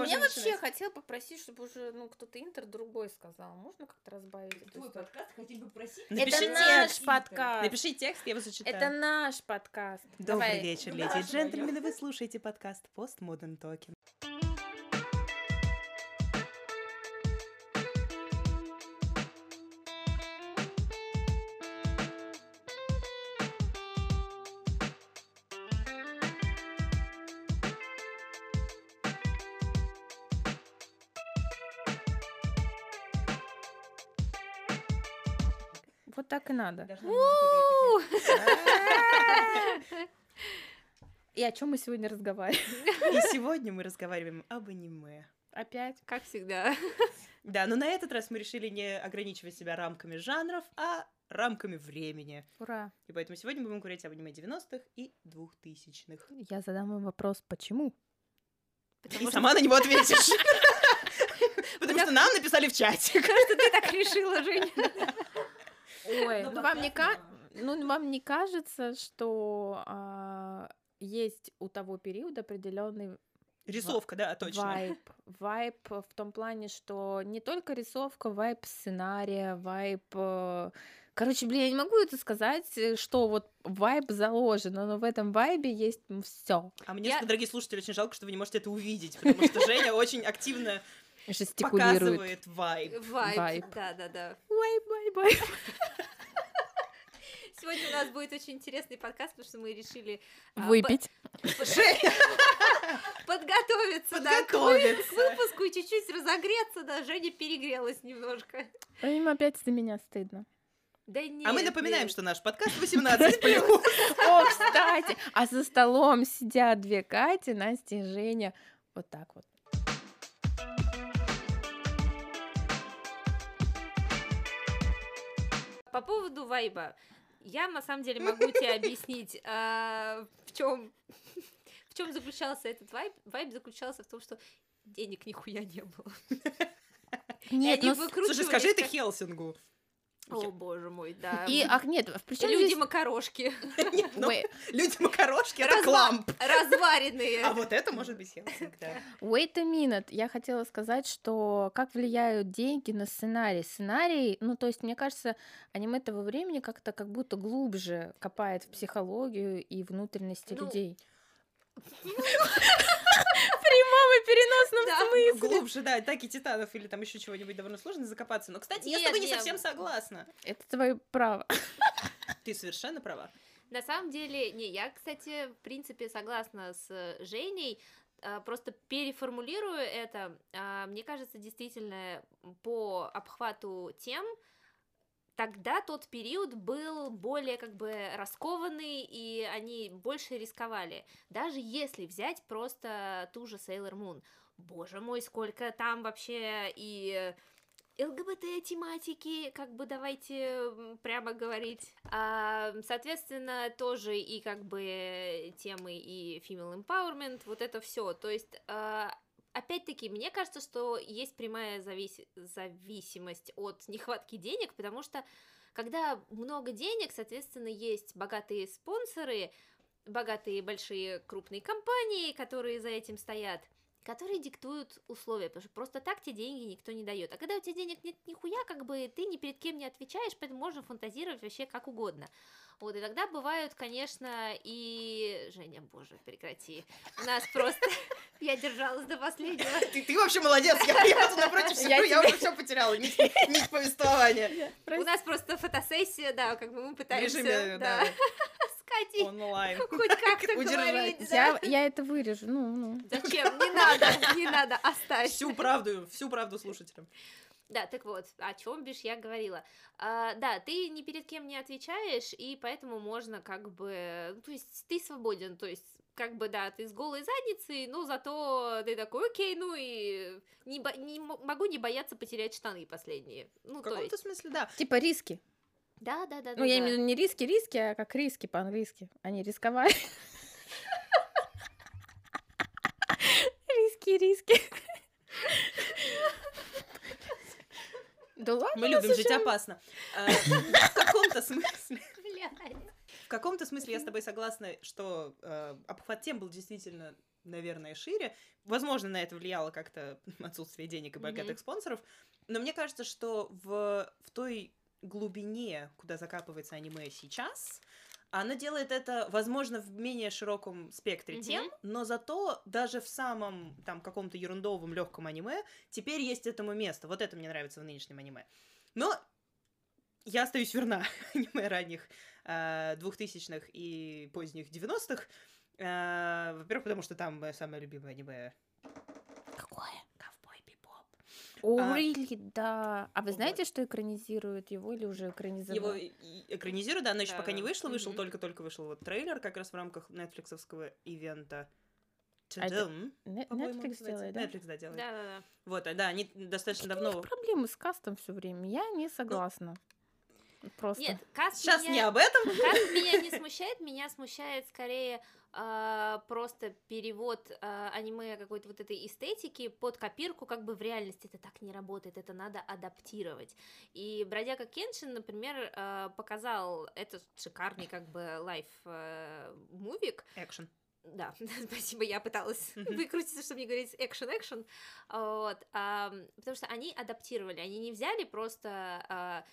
мне вообще хотела попросить, чтобы уже ну кто-то интер другой сказал. Можно как-то разбавить Твой подкаст хотим попросить. Напиши Это наш подкаст. Напиши текст, я его зачитаю. Это наш подкаст. Добрый Давай. вечер, леди и джентльмены. Вы слушаете подкаст Postmodern Talking. Так и надо. И о чем мы сегодня разговариваем? И сегодня мы разговариваем об аниме. Опять? Как всегда. Да, но на этот раз мы решили не ограничивать себя рамками жанров, а рамками времени. Ура! И поэтому сегодня мы будем говорить об аниме 90-х и 2000-х. Я задам вам вопрос, почему? И сама на него ответишь. Потому что нам написали в чате. Кажется, ты так решила, Женя. Ой, Но ну вам не ка... ну вам не кажется, что а, есть у того периода определенный Рисовка, да, точно. вайб, вайб в том плане, что не только рисовка, вайб сценария, вайб, э, короче, блин, я не могу это сказать, э, что вот вайб заложен, но в этом вайбе есть все. А мне, Я- дорогие слушатели, очень жалко, что вы не можете это увидеть, потому что Женя очень активно. Показывает вайб. Вайб. Вайб. Да, да, да. Вайб, вайб, вайб. Сегодня у нас будет очень интересный подкаст, потому что мы решили а, Выпить. Подготовиться, да, к, выпуску и чуть-чуть разогреться, да, Женя перегрелась немножко. А Им опять за меня стыдно. Да нет, А мы напоминаем, нет. что наш подкаст 18 плюс. О, кстати, а за столом сидят две Кати, Настя и Женя. Вот так вот. По поводу вайба. Я на самом деле могу тебе объяснить, а, в чем в чем заключался этот вайб. Вайб заключался в том, что денег нихуя не было. Нет, ну, Слушай, скажи это Хелсингу. О, боже мой, да. и, ах, нет, причем Люди макарошки, Ну, Wait, Люди макарошки, это Разва- кламп. разваренные. А вот это может быть Хелсинг, да. wait a minute. Я хотела сказать, что как влияют деньги на сценарий. Сценарий, ну, то есть, мне кажется, аниме того времени как-то как будто глубже копает в психологию и внутренности Ну, людей. Прямом и переносном Да. смысле. Глубже, да, атаки титанов или там еще чего-нибудь довольно сложно закопаться. Но, кстати, я с Нет, тобой не нет. совсем согласна. Это твое право. Ты совершенно права. На самом деле, не, я, кстати, в принципе согласна с Женей, а, просто переформулирую это. А, Мне кажется, действительно, по обхвату тем, тогда тот период был более как бы раскованный, и они больше рисковали. Даже если взять просто ту же Sailor Moon. Боже мой, сколько там вообще и ЛГБТ-тематики, как бы давайте прямо говорить. А, соответственно, тоже и как бы темы и female empowerment, вот это все. То есть, а, опять-таки, мне кажется, что есть прямая завис- зависимость от нехватки денег, потому что когда много денег, соответственно, есть богатые спонсоры, богатые большие крупные компании, которые за этим стоят, которые диктуют условия, потому что просто так тебе деньги никто не дает. А когда у тебя денег нет нихуя, как бы ты ни перед кем не отвечаешь, поэтому можно фантазировать вообще как угодно. Вот, и тогда бывают, конечно, и... Женя, боже, прекрати. У нас просто... Я держалась до последнего. Ты, ты вообще молодец, я, я тут напротив сижу, Я я, уже все потеряла, нить, нить повествования. У нас просто фотосессия, да, как бы мы пытаемся... да, Катей онлайн. хоть как-то говорить, да. Я, я это вырежу. Ну, ну. Зачем? Не надо, не надо, оставь. Всю правду, всю правду слушателям. Да, так вот, о чем бишь я говорила. А, да, ты ни перед кем не отвечаешь, и поэтому можно как бы, ну, то есть ты свободен, то есть как бы, да, ты с голой задницей, но зато ты такой, окей, ну и не, бо- не могу не бояться потерять штаны последние. Ну, В то каком-то есть, смысле, да. Типа риски. да, да, да, Ну, я имею в виду не риски, риски, а как риски по-английски. Они рисковали. Риски, риски. Да ладно. Мы любим жить опасно. А, В каком-то смысле, Блядь. В каком-то смысле я с тобой согласна, что э, обхват тем был действительно наверное, шире. Возможно, на это влияло как-то отсутствие денег и богатых Мгм. спонсоров. Но мне кажется, что в, в той глубине, куда закапывается аниме сейчас, она делает это, возможно, в менее широком спектре Мгм. тем, но зато даже в самом там каком-то ерундовом легком аниме теперь есть этому место. Вот это мне нравится в нынешнем аниме. Но я остаюсь верна аниме ранних э, двухтысячных и поздних 90-х. Э, Во-первых, потому что там мое самое любимое аниме Какое? Ковбой Бибоп. О, А, really, да. А вы вот. знаете, что экранизируют его или уже экранизовали? Его экранизируют, да, но еще пока не Да. вышло, вышел только-только вышел вот трейлер как раз в рамках нетфликсовского ивента. А это Не- по-моему, Netflix делает, да? Netflix, да, делает. Да-да-да. Вот, а, да, они достаточно у давно... них проблемы с кастом все время. Я не согласна. Просто. Нет, каст Сейчас меня... не об этом. Каст меня не смущает, меня смущает скорее а, просто перевод а, аниме какой-то вот этой эстетики под копирку, как бы в реальности это так не работает, это надо адаптировать. И Бродяга Кеншин, например, а, показал этот шикарный как бы лайф а, мувик, Экшен. да, спасибо, я пыталась Мгм. выкрутиться, чтобы не говорить экшен-экшен, вот, ам, потому что они адаптировали, они не взяли просто а,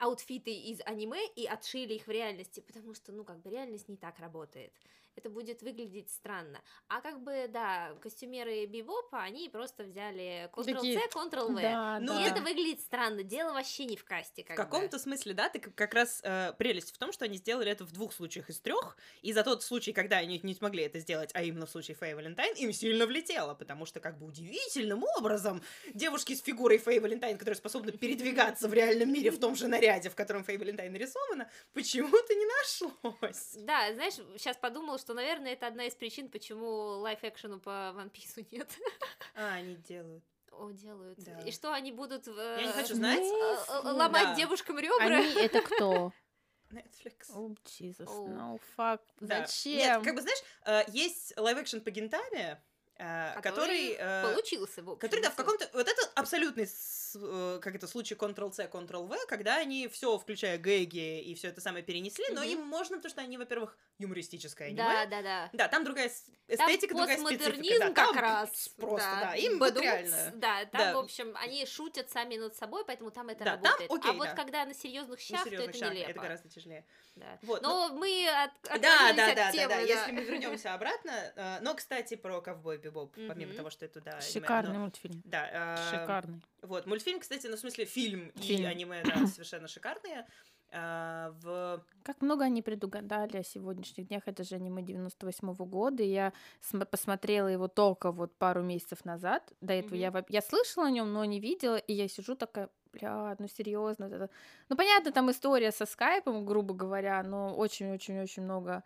аутфиты из аниме и отшили их в реальности, потому что, ну, как бы реальность не так работает. Это будет выглядеть странно. А как бы, да, костюмеры Бибопа, они просто взяли Ctrl-C, Ctrl-V. Да, Ну, И да. это выглядит странно. Дело вообще не в касте. В Как бы. каком-то смысле, да, ты как раз э, прелесть в том, что они сделали это в двух случаях из трех, и за тот случай, когда они не смогли это сделать, а именно в случае Фэй Валентайн, им сильно влетело, потому что как бы удивительным образом девушки с фигурой Фэй Валентайн, которые способны передвигаться в реальном мире в том же наряде, в котором Фэй Валентайн нарисована, почему-то не нашлось. Да, знаешь, сейчас подумала, что, наверное, это одна из причин, почему лайф-экшену по One Piece нет. А, они делают. О, делают. Да. И что они будут в- Я не хочу э, знать. э, э, ломать Да. девушкам ребра? Они это кто? Netflix. Oh, Jesus, Oh. no fuck. Да. Зачем? Нет, как бы, знаешь, э, есть live action по Гинтаме, э, который... э, получился, в общем. Который, да, в каком-то... Вот это абсолютный, э, как это, случай Ctrl-C, Ctrl-V, когда они все, включая гэги и все это самое перенесли, но им можно, потому что они, во-первых, юмористическое аниме. Да, да, да. Да, там другая с- Там эстетика, другая специфика. постмодернизм да, как там раз. Просто, да, им вот Бадумц, реально. Да, там, Да. в общем, они шутят сами над собой, поэтому там это Да, там работает. окей, а вот да. когда на серьезных На щах, то серьезных это шагах нелепо. это гораздо тяжелее. Да. Вот, Но мы от, Да, да, от да, да, темы, да. Если мы вернемся обратно, э, но, кстати, про ковбой Бибоп, помимо того, что это да. Шикарный но- мультфильм. Да. э, Шикарный. Вот, мультфильм, кстати, ну, в смысле, фильм, и Фильм. аниме, да, совершенно шикарные. А, в... Как много они предугадали о сегодняшних днях. Это же аниме 98 года. и Я см- посмотрела его только вот пару месяцев назад. До этого я, Мгм. во- я слышала о нем, но не видела. И я сижу такая, бля, ну серьезно. вот это... Ну понятно, там история со скайпом, грубо говоря, но очень-очень-очень много.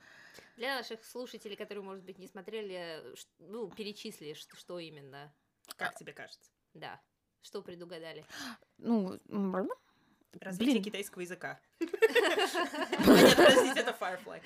Для наших слушателей, которые, может быть, не смотрели, ш- ну, перечисли, что, что именно. Как тебе кажется? Да. Что предугадали? Ну, Развитие Блин. китайского языка. Нет, подождите, это Firefly.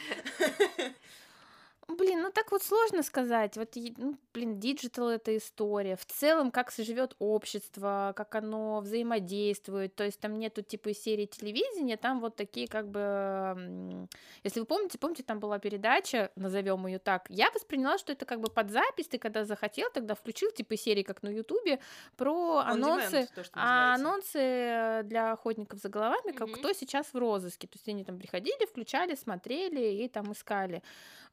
Блин, ну так вот сложно сказать. Вот, ну, блин, digital это история. В целом, как живет общество, как оно взаимодействует. То есть там нету типа серии телевидения, там вот такие как бы... Если вы помните, помните, там была передача, назовем ее так. Я восприняла, что это как бы под запись. Ты когда захотел, тогда включил типа серии, как на Ютубе, про On анонсы. demand, то, А анонсы для охотников за головами, как Мгм. кто сейчас в розыске. То есть они там приходили, включали, смотрели и там искали.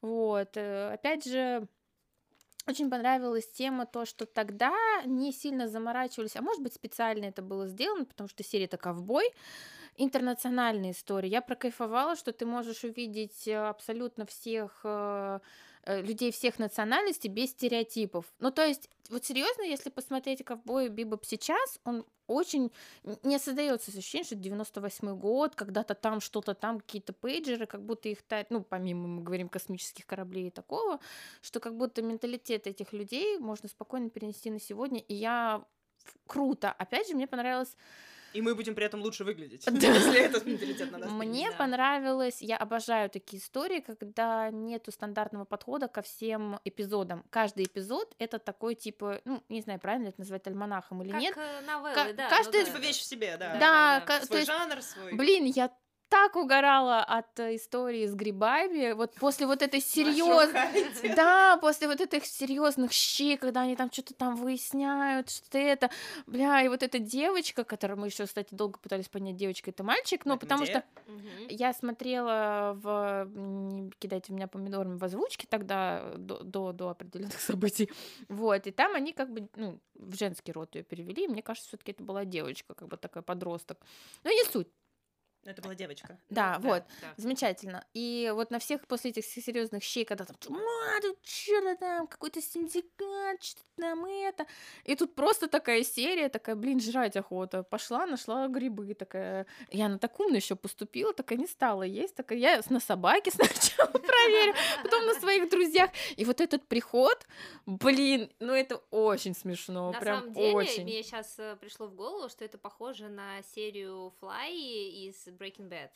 Вот. Э, Опять же, очень понравилась тема то, что тогда не сильно заморачивались, а может быть специально это было сделано, потому что серия это ковбой, интернациональная история. Я прокайфовала, что ты можешь увидеть э, абсолютно всех э, людей всех национальностей без стереотипов. Ну, то есть, вот серьезно, если посмотреть ковбой Бибоп сейчас, он очень не создается ощущение, что 98 год, когда-то там что-то там, какие-то пейджеры, как будто их, та- ну, помимо, мы говорим, космических кораблей и такого, что как будто менталитет этих людей можно спокойно перенести на сегодня, и я круто. Опять же, мне понравилось И мы будем при этом лучше выглядеть, Да. если этот менталитет на нас Мне перенесен. понравилось, я обожаю такие истории, когда нету стандартного подхода ко всем эпизодам. Каждый эпизод это такой типа, ну, не знаю, правильно это назвать альманахом или Как нет. э, новеллы, Ка- да. каждый- ну Типа да. вещь в себе, да. Да, да, ка- то Свой есть, жанр, свой... блин, я так угорала от э, истории с грибами. Вот после вот этой серьезной... Да, после вот этих серьезных щей, когда они там что-то там выясняют, что это, бля, и вот эта девочка, которую мы еще, кстати, долго пытались понять, девочка это мальчик, но потому где? что я смотрела в не кидайте меня помидорами в озвучке тогда до, до, до определенных событий, вот, и там они как бы ну в женский род ее перевели, и мне кажется, все-таки это была девочка, как бы такая подросток, но не суть. Ну, Это была девочка. Да, вот. да. Замечательно. И вот на всех после этих серьезных щей, когда там, «А, тут что-то там, какой-то синдикат, что-то там это. И тут просто такая серия, такая, блин, жрать охота. Пошла, нашла грибы, такая. Я на так умно еще поступила, такая не стала есть, такая, я на собаке сначала проверю, потом на своих друзьях. И вот этот приход, блин, ну это очень смешно, На прям самом деле, очень. мне сейчас пришло в голову, что это похоже на серию Fly из Breaking Bad.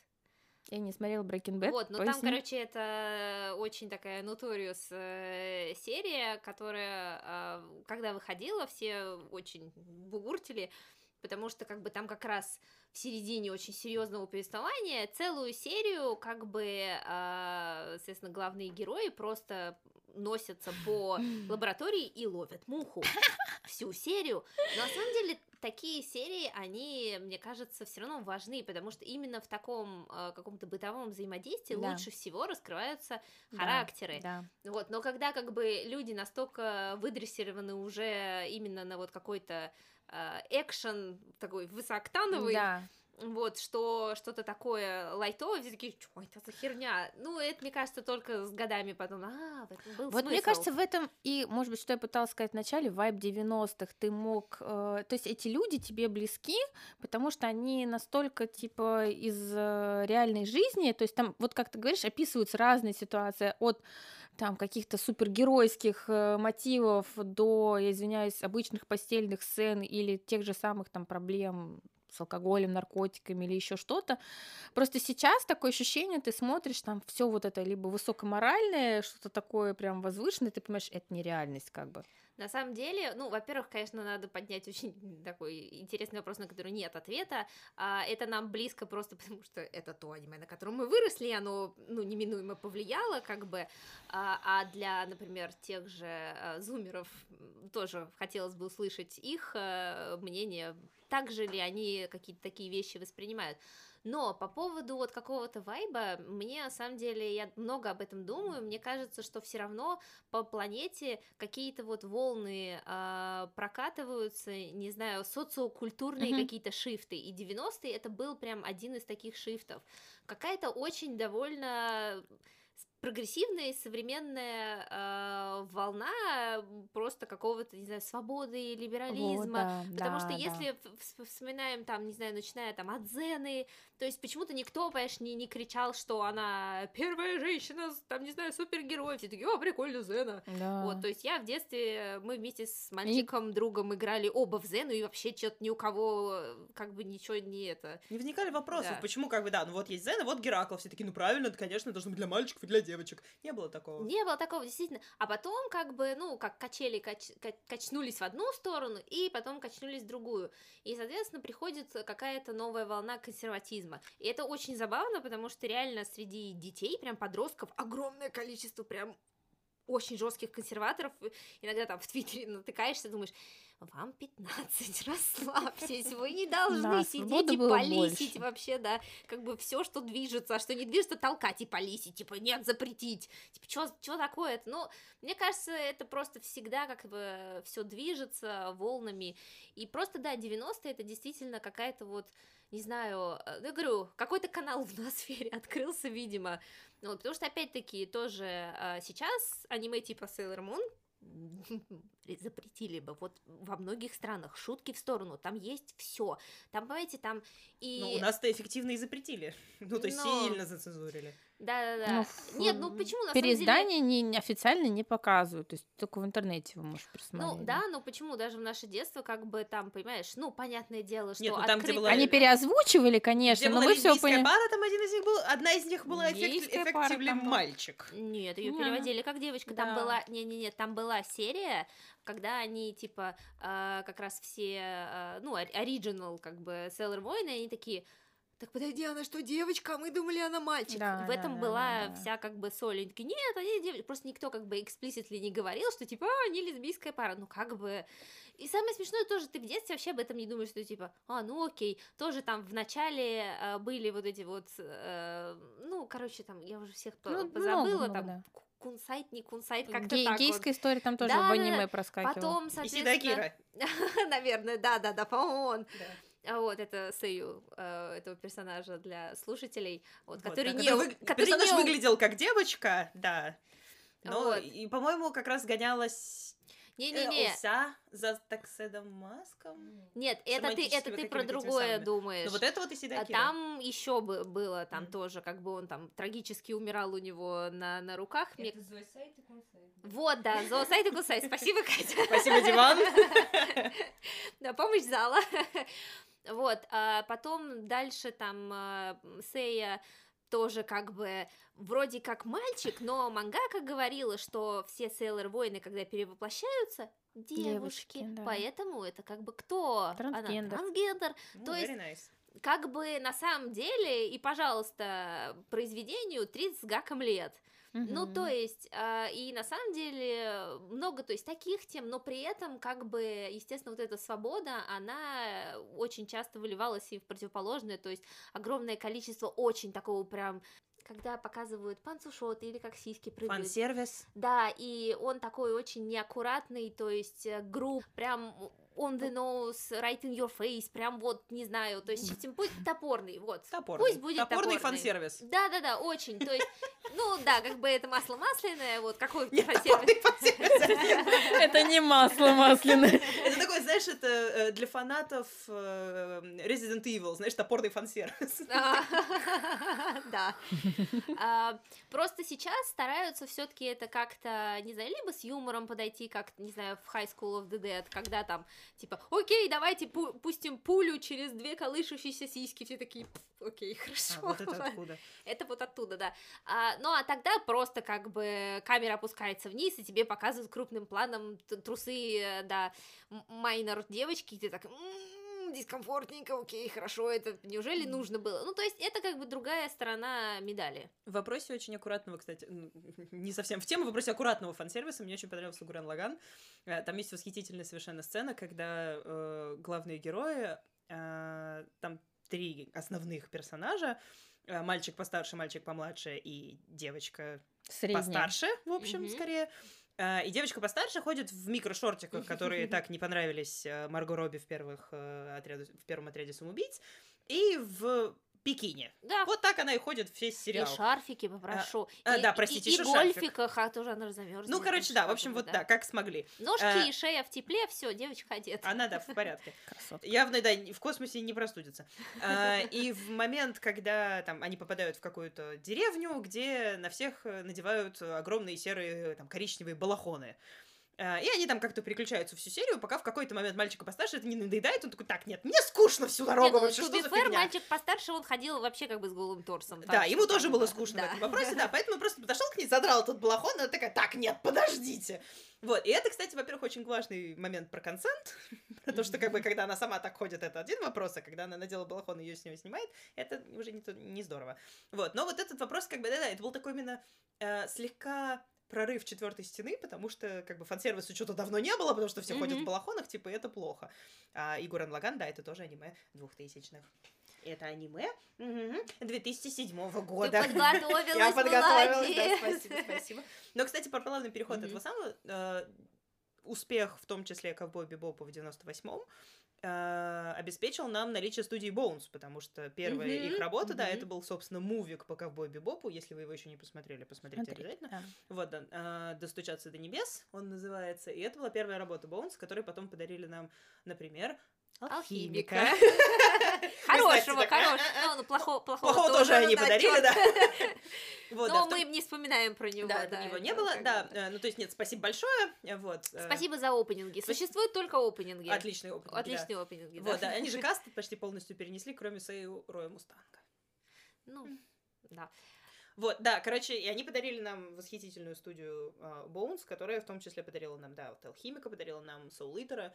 Я не смотрела Breaking Bad. Вот, но там, поясни. короче, это очень такая notorious э, серия, которая, э, когда выходила, все очень бугуртили, потому что как бы там как раз в середине очень серьезного повествования целую серию как бы, э, соответственно, главные герои просто носятся по лаборатории и ловят муху всю серию. Но на самом деле такие серии, они, мне кажется, все равно важны, потому что именно в таком э, каком-то бытовом взаимодействии Да. лучше всего раскрываются Да, характеры. Да. Вот, но когда как бы люди настолько выдрессированы уже именно на вот какой-то э, экшен такой высококтановый, Да. Вот, что что-то такое лайтовое, все такие, что это за херня? Ну, это, мне кажется, только с годами потом, а, в этом был Вот мне смысл». кажется, в этом и, может быть, что я пыталась сказать вначале, вайб 90-х, ты мог... э, то есть эти люди тебе близки, потому что они настолько, типа, из э, реальной жизни, то есть там, вот как ты говоришь, описываются разные ситуации, от там каких-то супергеройских э, мотивов до, я извиняюсь, обычных постельных сцен или тех же самых там проблем с алкоголем, наркотиками или еще что-то. Просто сейчас такое ощущение, ты смотришь, там все вот это либо высокоморальное, что-то такое прям возвышенное, ты понимаешь, это нереальность как бы. На самом деле, ну, во-первых, конечно, надо поднять очень такой интересный вопрос, на который нет ответа. А, это нам близко просто потому, что это то аниме, на котором мы выросли, и оно, ну, неминуемо повлияло, как бы. А, а для, например, тех же а, зумеров тоже хотелось бы услышать их а, мнение, так же ли они какие-то такие вещи воспринимают. Но по поводу вот какого-то вайба, мне на самом деле, я много об этом думаю, мне кажется, что все равно по планете какие-то вот волны а, прокатываются, не знаю, социокультурные Мгм. какие-то шифты, и 90-е это был прям один из таких шифтов. Какая-то очень довольно прогрессивная и современная а, волна просто какого-то, не знаю, свободы, либерализма, Вот, да, Потому да, что да. если вспоминаем там, не знаю, начиная там от Зены, то есть почему-то никто, понимаешь, не, не кричал, что она первая женщина, там, не знаю, супергерой, все такие, о, прикольно, Зена. Да. Вот, то есть я в детстве, мы вместе с мальчиком, другом играли оба в Зену, и вообще что-то ни у кого э, как бы ничего не это. Не возникали вопросов, Да. почему, как бы, да, ну вот есть Зена, вот Геракл, все такие, ну правильно, это, конечно, должно быть для мальчиков и для девочек. Не было такого. Не было такого, действительно. А потом, как бы, ну, как качели кач- ка- качнулись в одну сторону, и потом качнулись в другую. И, соответственно, приходит какая-то новая волна консерватизма. И это очень забавно, потому что реально среди детей, прям подростков, огромное количество прям очень жестких консерваторов. Иногда там в Твиттере натыкаешься, думаешь, вам 15, расслабьтесь, вы не должны Да, сидеть и полисить больше. вообще, да, как бы все, что движется, а что не движется, толкать и полисить, типа, нет, запретить, типа, что такое-то? Ну, мне кажется, это просто всегда как бы все движется волнами, и просто, да, 90-е это действительно какая-то вот не знаю, э, ну, я говорю, какой-то канал в ноосфере открылся, видимо, ну, вот, потому что, опять-таки, тоже э, сейчас аниме типа Sailor Moon запретили бы вот во многих странах шутки в сторону там есть все там понимаете там и Ну, у нас-то эффективно и запретили. Ну, то есть Но- сильно зацензурили. Да да да Ну, ф- нет ну почему на самом деле Переиздание не, официально не показывают, то есть только в интернете вы можете просмотреть. ну да, но почему даже в наше детство, как бы там, понимаешь, ну, понятное дело, что Нет, ну, там, где открыто- была- Они переозвучивали, конечно, Где но была вы все поняли. пара, там один из них был, одна из них была пара эффективный там мальчик. Нет, ее Не. переводили как девочка. Там Да. была, не-не-не, там была серия, когда они типа э, как раз все, э, ну, ори- оригинал как бы Sailor Moon, и они такие, так подожди, она что, девочка, а мы думали, она мальчик. Да, в да, этом да, была да, да. вся как бы соль. Они такие, нет, они девочки. Просто никто как бы эксплиситли не говорил, что типа, а, они лесбийская пара. Ну как бы... И самое смешное тоже, ты в детстве вообще об этом не думаешь, что типа, а, ну окей, тоже там в начале э, были вот эти вот, э, ну, короче, там, я уже всех Ну, позабыла, много-много, там, да. ку- кунсайт, не кунсайт, как-то Гей- так вот. гейская история там тоже Да, в да, да. аниме проскакивала. Потом, соответственно... Акира. Наверное, да-да-да, по-моему, он. Да. А вот это Сэю, э, этого персонажа для слушателей, вот, Вот, который да, не... который вы- который Персонаж не- выглядел как девочка, да. Но, Вот. и, по-моему, как раз гонялась Не-не-не, Элса за Такседом Маском. нет, это ты, это ты про другое самыми. думаешь. Ну вот это вот Исида А там еще было там Мгм. тоже, как бы он там трагически умирал у него на, на руках. Мне- Это Зоосайт и Кунсайт. Вот, да, Зоосайт и Гусайт. Спасибо, Катя. Спасибо, Диван. Да, помощь зала. Вот, а потом дальше там а, Сея тоже как бы вроде как мальчик, но мангака говорила, что все Сейлор-воины, когда перевоплощаются, девушки, Девушки, да. поэтому это как бы кто? Она Трансгендер. трансгендер. Ну, То есть nice. как бы на самом деле, и, пожалуйста, произведению 30 с гаком лет. Ну, то есть, а, и на самом деле много, то есть, таких тем, но при этом, как бы, естественно, вот эта свобода, она очень часто выливалась и в противоположное, то есть, огромное количество очень такого прям когда показывают панцушоты или как сиськи прыгают. Фан-сервис. Да, и он такой очень неаккуратный, то есть э, груб, прям on the nose, right in your face, прям вот, не знаю, то есть этим пусть топорный, вот. Топорный. Пусть будет Топорный топорный. фан-сервис. Да-да-да, очень, то есть, ну да, как бы это масло масляное, вот какой фан-сервис. Это не масло масляное. Это знаешь, это э, для фанатов э, Resident Evil, знаешь, топорный фан-сервис. Да. А, Просто сейчас стараются все-таки это как-то, не знаю, либо с юмором подойти, как, не знаю, в High School of the Dead, когда там, типа, окей, давайте пу- пустим пулю через две колышущиеся сиськи, все такие, «Пф, окей, хорошо. А, вот это откуда. Это вот оттуда, да. А, ну, а тогда просто как бы камера опускается вниз, и тебе показывают крупным планом трусы, э, да, м- майнор девочки, и ты так, «М, дискомфортненько, окей, хорошо, это неужели нужно было? Ну, то есть это как бы другая сторона медали. В вопросе очень аккуратного, кстати, не совсем в тему, в вопросе аккуратного фан-сервиса мне очень понравился Гурен Лаган. Э, Там есть восхитительная совершенно сцена, когда э, главные герои, э, там три основных персонажа, э, мальчик постарше, мальчик помладше и девочка Средняя. постарше, в общем, Мгм. скорее. А, И девочка постарше ходит в микрошортиках, которые так не понравились э, Марго Робби в, первых, э, отряду, в первом отряде самоубийц, и в бикини. Да, Вот так она и ходит в весь и сериал. шарфики попрошу. а, и, да, и- простите, и, и гольфиках, а тоже она замерзнет. Ну, короче, да, в общем, вот да, как смогли. Ножки А, и шея в тепле, все, девочка одета. Она, да, в порядке. Красотка. Явно, да, в космосе не простудится. А, И в момент, когда там они попадают в какую-то деревню, где на всех э, надевают огромные серые, там, коричневые балахоны. А, И они там как-то переключаются всю серию, пока в какой-то момент мальчика постарше это не надоедает, он такой, так, нет, мне скучно всю Нет, дорогу, ну, вообще, to что за фигня? мальчик постарше, он ходил вообще как бы с голым торсом. Да, ему тоже было бы, скучно да. в этом вопросе, да, поэтому просто подошел к ней, задрал этот балахон, она такая, так, нет, подождите. Вот, и это, кстати, во-первых, очень важный момент про консент, про то, что, как бы, когда она сама так ходит, это один вопрос, а когда она надела балахон и ее с него снимает, это уже не, то- не здорово. Вот, но вот этот вопрос, как бы, да-да, это был такой именно э, слегка прорыв четвертой стены, потому что, как бы, фан-сервису что-то давно не было, потому что все ходят в балахонах, типа, это плохо. А Игоран Лаган, да, это тоже аниме двухтысячных. Это аниме мгм, 2007 Ты года. подготовилась, Я подготовилась, да, молодец. спасибо, спасибо. Но, кстати, про плавный переход Мгм. этого самого, э, успех, в том числе Ковбой Бибопа в 98-м, э, обеспечил нам наличие студии Bones, потому что первая Мгм, их работа, да, мгм. это был, собственно, мувик по Ковбой Бибопу, если вы его еще не посмотрели, посмотрите Смотри, обязательно. да. Вот, да, э, «Достучаться до небес» он называется, и это была первая работа Bones, которую потом подарили нам, например, Алхимика. Хорошего, Вы знаете, такая, хорошего. «А-а-а». Ну, ну, плохого, плохого, тоже они да, подарили, да. Вот, да, Но том- мы не вспоминаем про него. Да, это него не было, да. э, Ну, то есть, нет, спасибо большое. э, Вот. э, Спасибо за опенинги. Существуют только опенинги. Отличный опыт. Отличные опенинги, Вот, да, они же каст почти полностью перенесли, кроме Сэю Роя Мустанга. Ну, да. Вот, да, короче, и они подарили нам восхитительную студию а, Bones, которая в том числе подарила нам, да, вот Алхимика, подарила нам Soul Eater.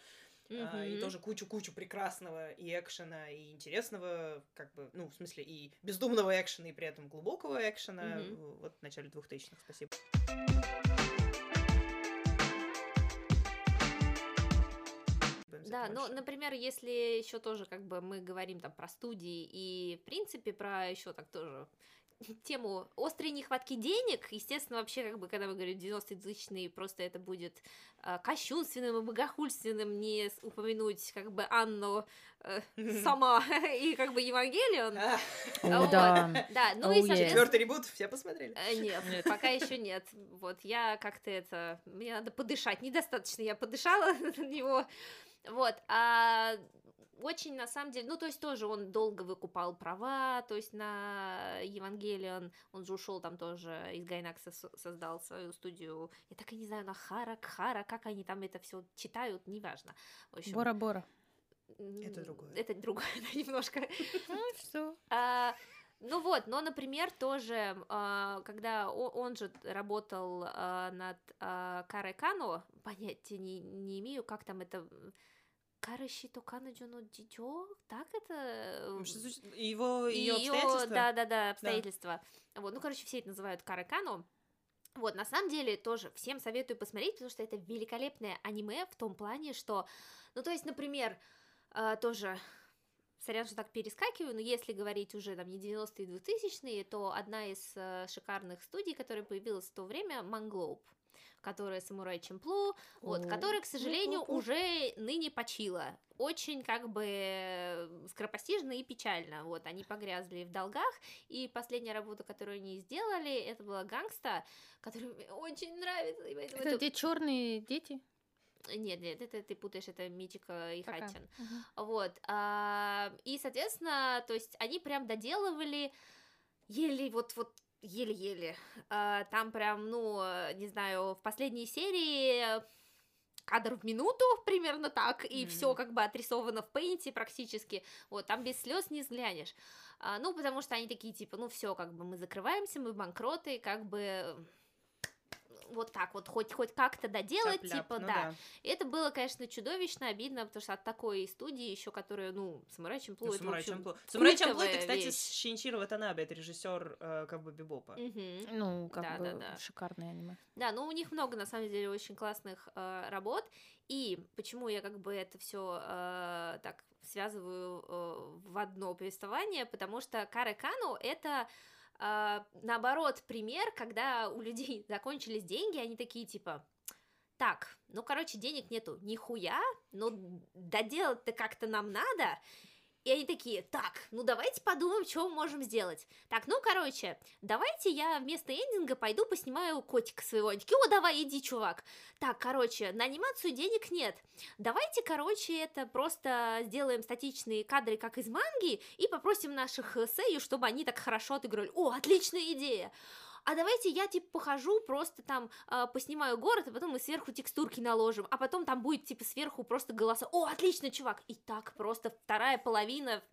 а, и Мгм. тоже кучу-кучу прекрасного и экшена, и интересного, как бы, ну, в смысле, и бездумного экшена, и при этом глубокого экшена, в- вот в начале 2000-х, спасибо. Да, ну, например, если еще тоже как бы мы говорим там про студии и, в принципе, про еще так тоже тему острой нехватки денег, естественно, вообще, как бы, когда мы говорим 90-е, 2000 просто это будет э, кощунственным и богохульственным не упомянуть, как бы, Анну э, сама и, как бы, Евангелион. Вот. да. Да, ну и. Четвертый ребут, все посмотрели. Э, Нет, Нет. пока еще нет. Вот, я как-то это... Мне надо подышать. Недостаточно я подышала на него. Вот, а очень, на самом деле, ну, то есть тоже он долго выкупал права, то есть на Евангелион, он же ушел там тоже из Гайнакса, со- создал свою студию, я так и не знаю, на Хара, Кхара, как они там это все читают, неважно. Бора-бора. Это другое. Это другое, да, немножко. Ну, все. А, ну вот, но, например, тоже, а, когда он, же работал а, над Карой Кано, понятия не, не имею, как там это... Караши то Канаджуно Дидё? Так это? Звучит- Его, И ее обстоятельства? Да, да, да, обстоятельства. Вот, ну, короче, все это называют Карой Кано. Вот, на самом деле, тоже всем советую посмотреть, потому что это великолепное аниме в том плане, что, ну, то есть, например, а, тоже, сорян, что так перескакиваю, но если говорить уже там не 90-е, 2000-е, то одна из э, шикарных студий, которая появилась в то время, Manglobe, которая Самурай Чамплу, вот, которая, к сожалению, Пу-пу-пу. уже ныне почила. Очень как бы э, скоропостижно и печально. Вот, они погрязли в долгах, и последняя работа, которую они сделали, это была Gangsta, которая мне очень нравится. Это где черные дети? Нет, нет, это ты путаешь, это Мичика и Пока. Хатин. Мгм. Вот. а, и, соответственно, то есть они прям доделывали еле вот вот еле-еле. А, там прям, ну, э, не знаю, в последней серии кадр в минуту, примерно так, и Мгм. все как бы отрисовано в пейнте практически, вот, там без слез не взглянешь. А, ну, потому что они такие, типа, ну, все, как бы мы закрываемся, мы банкроты, как бы вот так вот, хоть, хоть как-то доделать, Тяп-ляп, типа, ну да. И это было, конечно, чудовищно обидно, потому что от такой студии еще, которая, ну, Самурай Чамплу, Ну, это, Самурай Чамплу. Самурай Чамплу это, кстати, вещь. с Шиничиро Ватанабе, это режиссер э, как бы Бибопа. Мгм. Ну, как Да, бы да, да. шикарное аниме. Да, ну у них много, на самом деле, очень классных э, работ. И почему я как бы это все так связываю э, в одно повествование, потому что Каре Кано это э, наоборот пример, когда у людей закончились деньги, они такие типа. Так, ну, короче, денег нету нихуя, но доделать-то как-то нам надо. И они такие, так, ну давайте подумаем, что мы можем сделать. Так, ну, короче, давайте я вместо эндинга пойду поснимаю котика своего. Они такие, о, давай, иди, чувак. Так, короче, на анимацию денег нет. Давайте, короче, это просто сделаем статичные кадры, как из манги, и попросим наших э, сэйю, чтобы они так хорошо отыграли. О, отличная идея! А давайте я, типа, похожу, просто там э, поснимаю город, а потом мы сверху текстурки наложим, а потом там будет, типа, сверху просто голоса. О, отлично, чувак! И так просто вторая половина,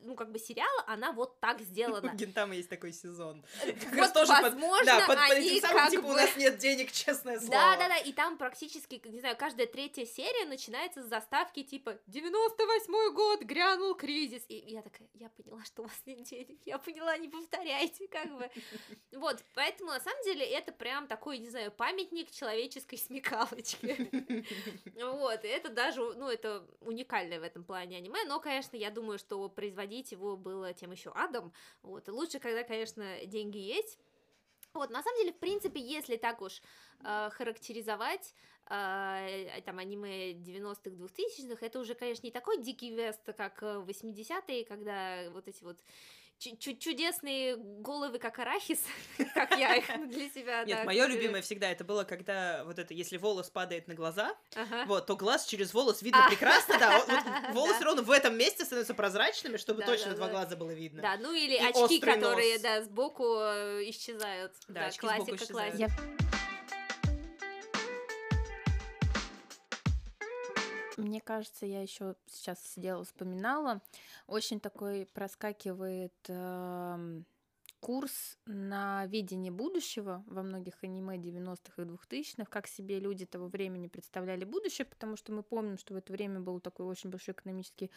ну, как бы, сериала, она вот так У сделана. Гентама есть такой сезон. Как Вот, тоже под- возможно, да, под, под они самым, как типа, у бы- нас нет денег, честное слово. Да, да, да, и там практически, не знаю, каждая третья серия начинается с заставки типа 98 год, грянул кризис. И я такая, я поняла, что у вас нет денег, я поняла, не повторяйте, как бы. Вот, поэтому на самом деле это прям такой, не знаю, памятник человеческой смекалочки. Вот, и это даже, ну, это уникальное в этом плане аниме, но, конечно, я думаю, что производить его было тем еще адом. Вот, и лучше, когда, конечно, деньги есть. Вот, на самом деле, в принципе, если так уж э, характеризовать э, там аниме 90-х, 2000-х, это уже, конечно, не такой дикий вест, как э, 80-е, когда вот эти вот чудесные головы, как арахис, как я их для себя Нет, мое любимое всегда это было, когда вот это, если волос падает на глаза, вот, то глаз через волос видно А. прекрасно, да, волосы ровно в этом месте становятся прозрачными, чтобы точно два глаза было видно. Да, ну или очки, которые, да, сбоку э, исчезают. Да, Да, очки сбоку классика, исчезают. Мне кажется, я еще сейчас сидела, вспоминала. Очень такой проскакивает эм, курс на видение будущего во многих аниме 90-х и 2000-х, как себе люди того времени представляли будущее, потому что мы помним, что в это время был такой очень большой экономический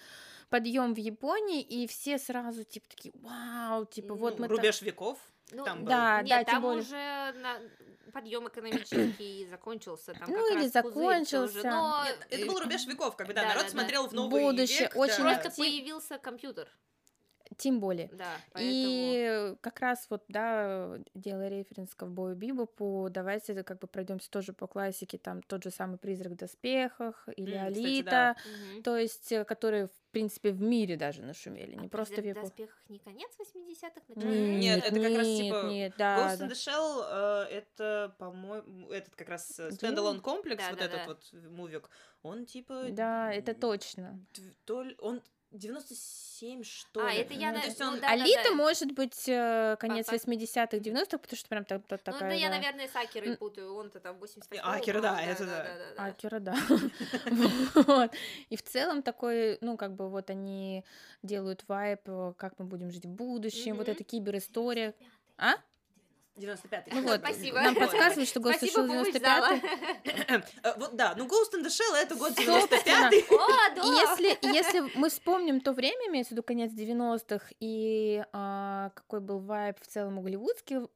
подъем в Японии, и все сразу типа такие, вау, типа вот Ну, мы... Рубеж веков. Ну, Там был. Да, Нет, да, тем там более. уже на... подъем экономический закончился. Там Ну, как или всё уже, закончился. Но Нет, это был рубеж веков, как бы, да, Да, народ да, да. смотрел в новый Будущее, век, очень да. просто появился компьютер. Тем более. Да, поэтому... И как раз вот, да, делая референс к ковбою Бибопу, давайте как бы пройдемся тоже по классике, там тот же самый «Призрак в доспехах» или кстати, «Алита», да. Мгм. то есть, э, которые, в принципе, в мире даже нашумели, не А просто в «Призрак в Японии. доспехах не конец 80-х, начало? Нет, это как раз, нет, типа, Нет, да, Ghost да. in the Shell, э, это, по-моему, этот как раз Stand Alone Complex, Да, вот да, этот да. вот мувик, он типа... Да, это точно. То ли, он 97, что А, ли. это я Ну, на- то есть ну он- да. Алита может быть э, конец по- 80-х, 90-х, потому что прям та- та- Ну, такая... да, я, да. наверное, с Акерой путаю, он-то там 88 Акера, да, это да. Акера, да. Вот. И в целом такой, ну, как бы вот они делают вайп, э, как мы будем жить в будущем, вот эта киберистория. А? 95-й. Ну вот, Спасибо. нам подсказывают, что Ghost in the Спасибо, Shell помощь 95 Э, Вот, да, ну Ghost in the Shell это год Собственно. 95-й. О, да! если, если мы вспомним то время, имеется в виду конец 90-х, и а, какой был вайб в целом у,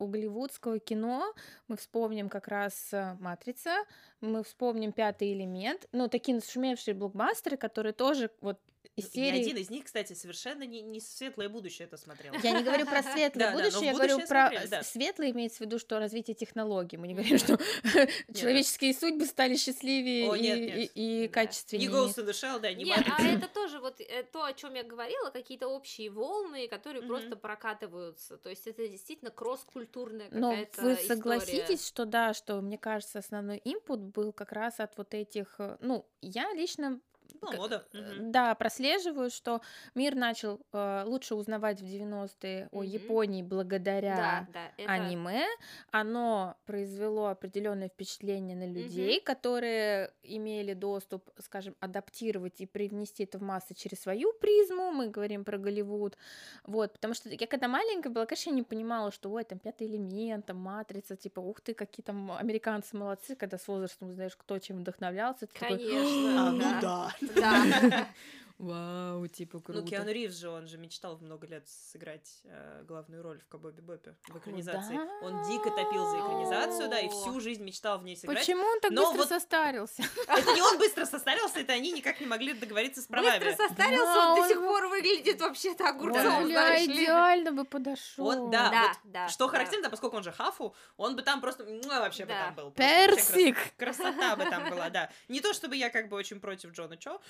голливудского кино, мы вспомним как раз а, «Матрица», мы вспомним «Пятый элемент», ну, такие нашумевшие блокбастеры, которые тоже вот из И серии... один из них, кстати, совершенно не, не светлое будущее это смотрел. Я не говорю про светлое но будущее, я говорю про светлое имеется в виду, что развитие технологий. Мы не говорим, что человеческие судьбы стали счастливее и, качественнее. Не Ghost in the Shell, да, не Нет, а это тоже вот э, то, о чем я говорила, какие-то общие волны, которые просто прокатываются. То есть это действительно кросс-культурная Но какая-то вы история. согласитесь, что да, что мне кажется, основной инпут был как раз от вот этих, э, ну, я лично К- мода. Мгм. Да, прослеживаю, что мир начал э, лучше узнавать в 90-е о Мгм. Японии благодаря Да, да, это... аниме. Оно произвело определенное впечатление на людей, которые имели доступ, скажем, адаптировать и привнести это в массы через свою призму. Мы говорим про Голливуд. Вот, потому что я когда маленькая была, конечно, я не понимала, что ой, там пятый элемент, там матрица, типа, ух ты, какие там американцы молодцы, когда с возрастом узнаешь, кто чем вдохновлялся. ты такой, Конечно. А, ну да. Да. Вау, типа круто. Ну, Киану Ривз же, он же мечтал много лет сыграть э, главную роль в Кобо Бибопе в экранизации. Он дико топил за экранизацию, да, и всю жизнь мечтал в ней сыграть. Почему он так Но быстро вот- состарился? Это не он быстро состарился, это они никак не могли договориться с правами. Быстро состарился, Да, он до сих пор выглядит вообще-то огурцом, бля, идеально бы подошел. Он, да, Да, вот да, Что да. характерно, да, поскольку он же хафу, он бы там просто муа, вообще бы Да. там был. Персик! крас- Красота бы там была, да. Не то чтобы я как бы очень против Джона Чо.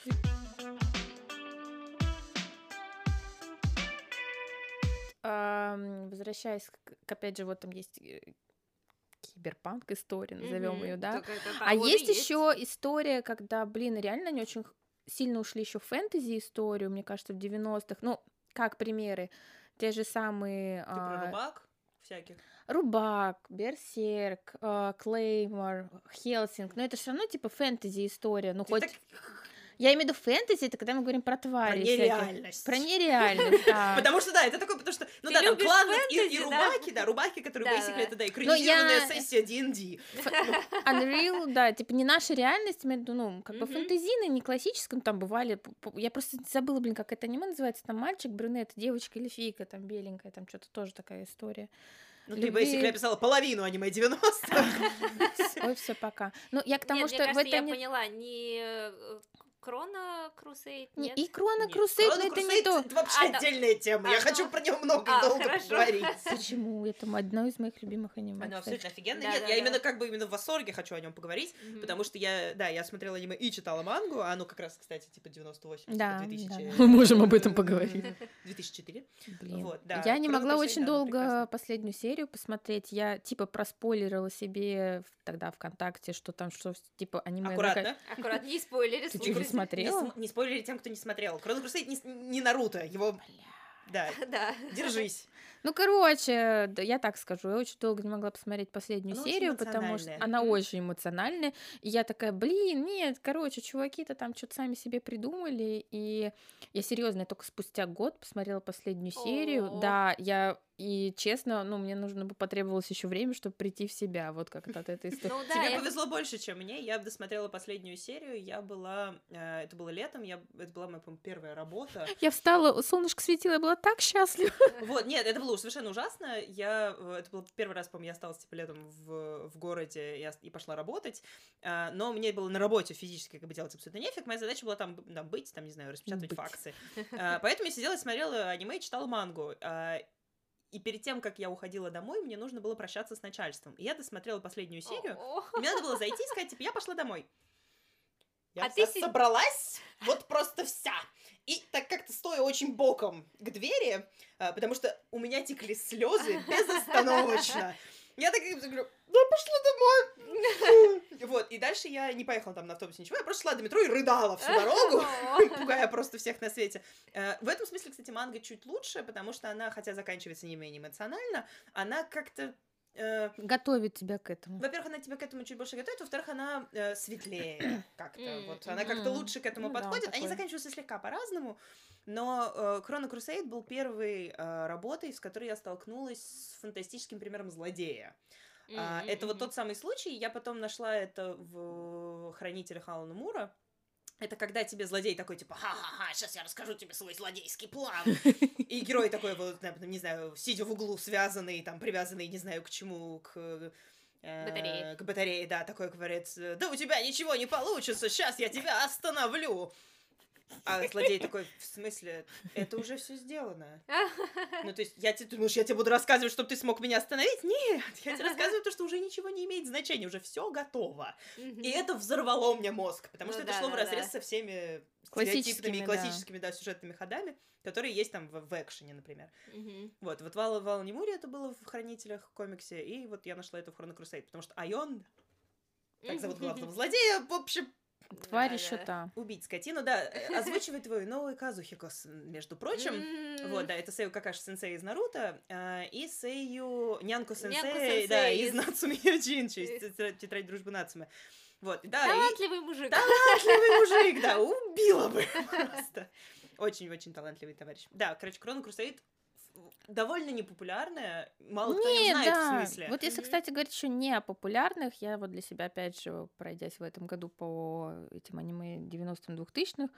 Возвращаясь, к, опять же, вот там есть э, киберпанк история, назовем Мгм. ее, да. А и есть еще история, когда, блин, реально они очень сильно ушли еще в фэнтези историю, мне кажется, в 90-х. Ну, как примеры, те же самые Ты про а, рубак всяких. Рубак, Берсерк, а, Клеймор, Хелсинг, но это все равно типа фэнтези история. Ну, Ты хоть так я имею в виду фэнтези, это когда мы говорим про про твари. всяких. нереальность. Про нереальность, да. Потому что, да, это такое, потому что, ну Ты да, там любишь клан и, рубаки, да, рубаки, которые basically это, да, я- экранизированная сессия D&D. Unreal, да, типа не наша реальность, имею в виду, ну, как бы Мгм. фэнтезийный, не классическом, там бывали, я просто забыла, блин, как это аниме называется, там мальчик, брюнет, девочка или фейка, там беленькая, там что-то тоже такая история. Ну, ты Любви. basically описала половину аниме 90-х. Ой, все пока. Ну, я к тому, Нет, что мне кажется, в это я не... поняла, не э, Крона Крусейд, не- нет? И Крона Крусейд, но это не то. Это вообще А, да. отдельная тема. Я А, хочу ну. про нее много А, и долго хорошо. поговорить. Почему? Это одно из моих любимых аниме. Оно абсолютно офигенно. Да, Нет, да, я да. именно как бы именно в восторге хочу о нем поговорить, Мгм. потому что я, да, я смотрела аниме и читала мангу, а оно как раз, кстати, типа 98, Да, типа 2000, да. Мы можем об этом поговорить. 2004. Блин. Вот, да. Я не Chrono могла Crusade, очень да, долго прекрасно. последнюю серию посмотреть. Я типа проспойлерила себе в- тогда ВКонтакте, что там что типа аниме. Аккуратно. Аккуратно, не спойлери, Ты чё, не смотрела? см- не спойлери тем, кто не смотрел. Chrono Crusade не, не Наруто, его... Да, Да. держись. Ну, короче, да, я так скажу, я очень долго не могла посмотреть последнюю Она серию, потому что она очень эмоциональная. И я такая, блин, нет, короче, чуваки-то там что-то сами себе придумали. И я серьезно, я только спустя год посмотрела последнюю серию. Да, я И честно, ну, мне нужно бы потребовалось еще время, чтобы прийти в себя, вот как-то от этой истории. Ну да, Тебе я- повезло больше, чем мне. Я досмотрела последнюю серию. Я была... э, это было летом. Я, это была моя, по-моему, первая работа. Я встала, солнышко светило, я была так счастлива. Вот, нет, это было совершенно ужасно. Я... э, Это был первый раз, по-моему, я осталась, типа, летом в, в городе я, и пошла работать. А, Но мне было на работе физически как бы делать абсолютно нефиг. Моя задача была там, там быть, там, не знаю, распечатывать Быть. факсы. А, Поэтому я сидела и смотрела аниме и читала мангу. А, И перед тем, как я уходила домой, мне нужно было прощаться с начальством. И я досмотрела последнюю серию. И мне надо было зайти и сказать, типа, я пошла домой. Я А вся ты собралась, вот просто вся. И так как-то стоя очень боком к двери, а, потому что у меня текли слезы безостановочно. Я так говорю, да пошла домой. Вот, и дальше я не поехала там на автобусе, ничего, я просто шла до метро и рыдала всю дорогу, пугая просто всех на свете. Э, В этом смысле, кстати, манга чуть лучше, потому что она, хотя заканчивается не менее эмоционально, она как-то э, Готовит тебя к этому. во-первых, она тебя к этому чуть больше готовит, во-вторых, она э, светлее как-то. Вот она как-то лучше к этому Ну да, подходит. Они такой. заканчиваются слегка по-разному. Но э, Chrono Crusade был первой э, работой, с которой я столкнулась с фантастическим примером злодея. А, Мгм, это вот тот самый случай. Я потом нашла это в Хранителях Алана Мура. Это когда тебе злодей такой, типа, ха-ха-ха, сейчас я расскажу тебе свой злодейский план. И герой такой, вот, не- знаю, сидя в углу, связанный, там, привязанный, не знаю, к чему, к... э, Батарее. К батарее, да, такой говорит, да у тебя ничего не получится, сейчас я тебя остановлю. А злодей такой, в смысле, это уже все сделано. Ну, то есть, я тебе, думаешь, я тебе буду рассказывать, чтобы ты смог меня остановить? Нет, я тебе рассказываю то, что уже ничего не имеет значения, уже все готово. И это взорвало мне мозг, потому Ну что это шло в разрез со всеми стереотипными, да. классическими, да, сюжетными ходами, которые есть там в, экшене, например. Вот, вот Вал, Вал Немури это было в Хранителях комиксе, и вот я нашла это в Crusade, потому что Айон, так зовут главного злодея, в общем, Тварь Да, еще та. убить скотину, да, э, озвучивает твою новую Казухико, с- между прочим. Вот, да, это Сею Какаши сенсей из Наруто, а, и Сею Нянку сенсей, да, из- Нацуми Йоджин, из тетра- тетрадь дружбы Нацуме. Вот, да, и Талантливый мужик. талантливый мужик, да, убила бы просто. Очень-очень талантливый товарищ. Да, короче, Крона Крусейд довольно непопулярная, мало кто не Не, знает да. в смысле. Вот если, кстати, говорить еще не о популярных, я вот для себя, опять же, пройдясь в этом году по этим аниме 90-м, 2000-х,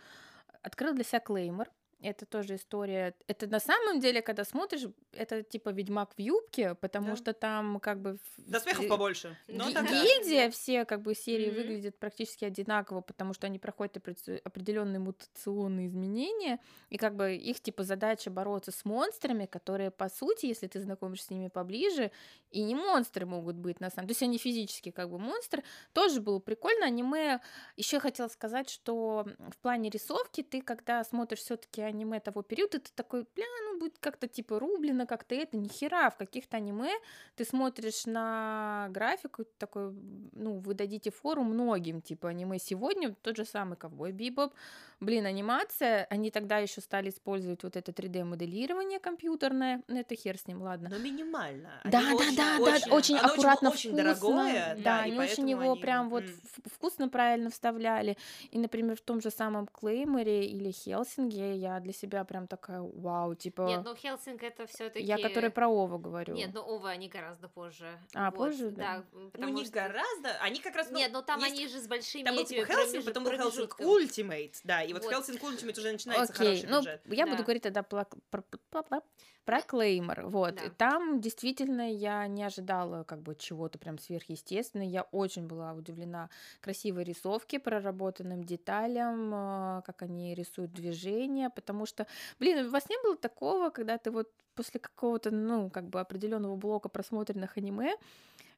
открыл для себя Клеймор. Это тоже история. Это на самом деле, когда смотришь, это типа Ведьмак в юбке, потому Да. что там как бы... Доспехов побольше. Но Ги- тогда... Гильдия, все как бы серии Мгм. выглядят практически одинаково, потому что они проходят опре- определенные мутационные изменения, и как бы их типа задача бороться с монстрами, которые по сути, если ты знакомишься с ними поближе, и не монстры могут быть на самом, то есть они физически как бы монстры. Тоже было прикольно. Аниме. Еще хотела сказать, что в плане рисовки ты, когда смотришь все-таки аниме того периода, ты такой, бля, ну будет как-то типа рублено, как-то это, ни хера. В каких-то аниме ты смотришь на графику, такой, ну, вы дадите фору многим, типа аниме сегодня, тот же самый Ковбой Бибоп, блин, анимация, они тогда еще стали использовать вот это 3D-моделирование компьютерное, ну, это хер с ним, ладно. Но минимально. Они Да, да, очень- да, очень- да, очень оно аккуратно, очень, вкусно. дорогое, да, да, и они очень его они, прям вот вкусно правильно вставляли. И, например, в том же самом Клейморе или Хелсинге я для себя прям такая, вау, типа, Нет, ну Хелсинг это все-таки. я который про Ова говорю. Нет, ну Ова они гораздо позже. А, Вот, позже, да? Да, Ну, потому не что... гораздо. Они как раз... ну, Нет, ну там есть- они же с большими Там был типа промежут- потом был промежутками. Ultimate, да, и вот Вот. Hellsing Ultimate уже начинается Окей, хороший ну бюджет. я буду Да. говорить тогда про, про, Клеймор. Вот. Да. Там действительно я не ожидала как бы чего-то прям сверхъестественного. Я очень была удивлена красивой рисовке, проработанным деталям, э, как они рисуют движения, потому что, блин, у вас не было такого, когда ты вот после какого-то, ну, как бы определенного блока просмотренных аниме